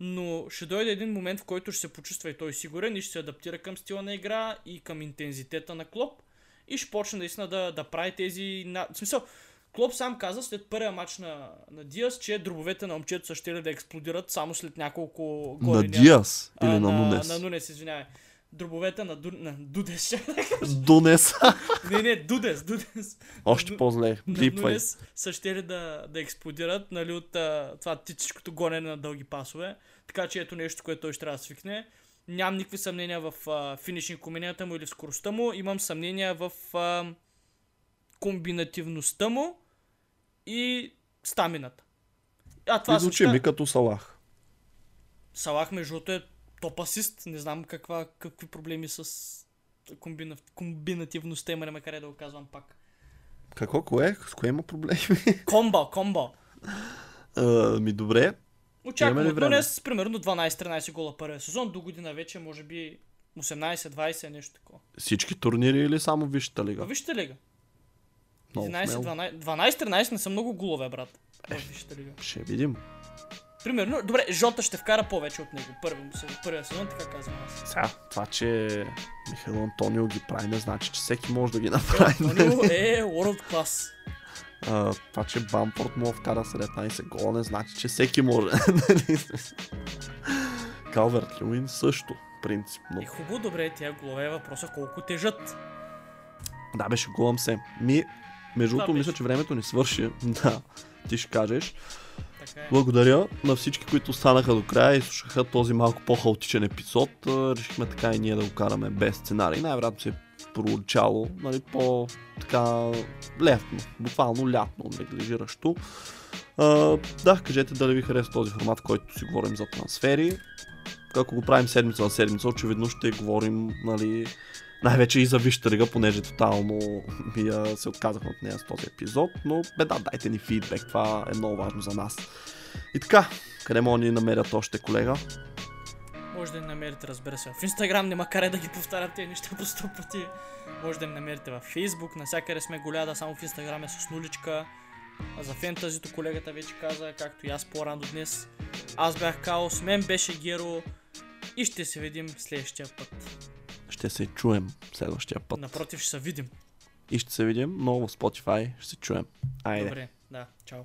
Speaker 2: но ще дойде един момент, в който ще се почувства и той сигурен и ще се адаптира към стила на игра и към интензитета на Клоп и ще почне наистина да, да прави тези... На... В смисъл, Клоп сам каза след първия матч на, на Диас, че дробовете на момчето са ще да експлодират само след няколко
Speaker 1: На
Speaker 2: голи.
Speaker 1: Диас или
Speaker 2: А,
Speaker 1: на, Нунес?
Speaker 2: На Нунес, извинявай. Дробовете на, Ду... на Дудес. ще.
Speaker 1: Дунес.
Speaker 2: не, не, Дудес, Дудес.
Speaker 1: Още по-зле.
Speaker 2: На
Speaker 1: Блипвай.
Speaker 2: Нунес са ще да, да експлодират, нали, от а, това тичичкото гонене на дълги пасове. Така че ето нещо, което той ще трябва да свикне. Нямам никакви съмнения в а, финишинг уменията му или в скоростта му. Имам съмнения в а, комбинативността му и стамината. А това
Speaker 1: звучи ми като Салах.
Speaker 2: Салах между другото е топ асист. Не знам каква, какви проблеми с комбина, комбинативността има, къде да го казвам пак.
Speaker 1: Какво, кое? С кое има проблеми?
Speaker 2: Комбо, комбо.
Speaker 1: А, ми добре.
Speaker 2: Очаквам от? Нунес примерно 12-13 гола първия сезон, до година вече може би 18-20, нещо такова.
Speaker 1: Всички турнири или само Висшата лига?
Speaker 2: Висшата лига.
Speaker 1: Много
Speaker 2: 11, 12, 12-13 не са много голове, брат. Лига.
Speaker 1: Ще видим.
Speaker 2: Примерно, добре, Жота ще вкара повече от него. Първи, първия сезон, така казвам аз.
Speaker 1: Сега, това, че Михаил Антонио ги прави, не значи, че всеки може да ги направи.
Speaker 2: Антонио е world class.
Speaker 1: А, това, че Бампорт му вкара 17 гола, не значи, че всеки може. Нали? Калверт Льюин също, принципно.
Speaker 2: И хубаво, добре, тия голове е въпроса колко тежат.
Speaker 1: Да, беше голям се. Ми, между другото, мисля, че времето ни свърши. Да, ти ще кажеш. Благодаря на всички, които останаха до края и слушаха този малко по-хаотичен епизод. Решихме така и ние да го караме без сценарий. Най-вероятно се е проучало, нали, по така летно, буквално лятно, неглижиращо. Да, кажете дали ви харесва този формат, който си говорим за трансфери. Ако го правим седмица на седмица, очевидно ще говорим, нали, най-вече и за Висшата лига, понеже тотално ми се отказахме от нея с този епизод, но бе да, дайте ни фидбек, това е много важно за нас. И така, къде могат да ни намерят още колега?
Speaker 2: Може да ни намерите, разбира се. В Инстаграм няма каре да ги повтарям тези неща по сто пъти. Може да ни намерите във Фейсбук, навсякъде сме голяда, само в Инстаграм е с нуличка. А за фентазито колегата вече каза, както и аз по-рано днес. Аз бях Каос, мен беше Геро и ще се видим следващия път.
Speaker 1: Ще се чуем следващия път.
Speaker 2: Напротив, ще се видим.
Speaker 1: И ще се видим, но в Spotify ще се чуем. Айде.
Speaker 2: Добре, да, чао.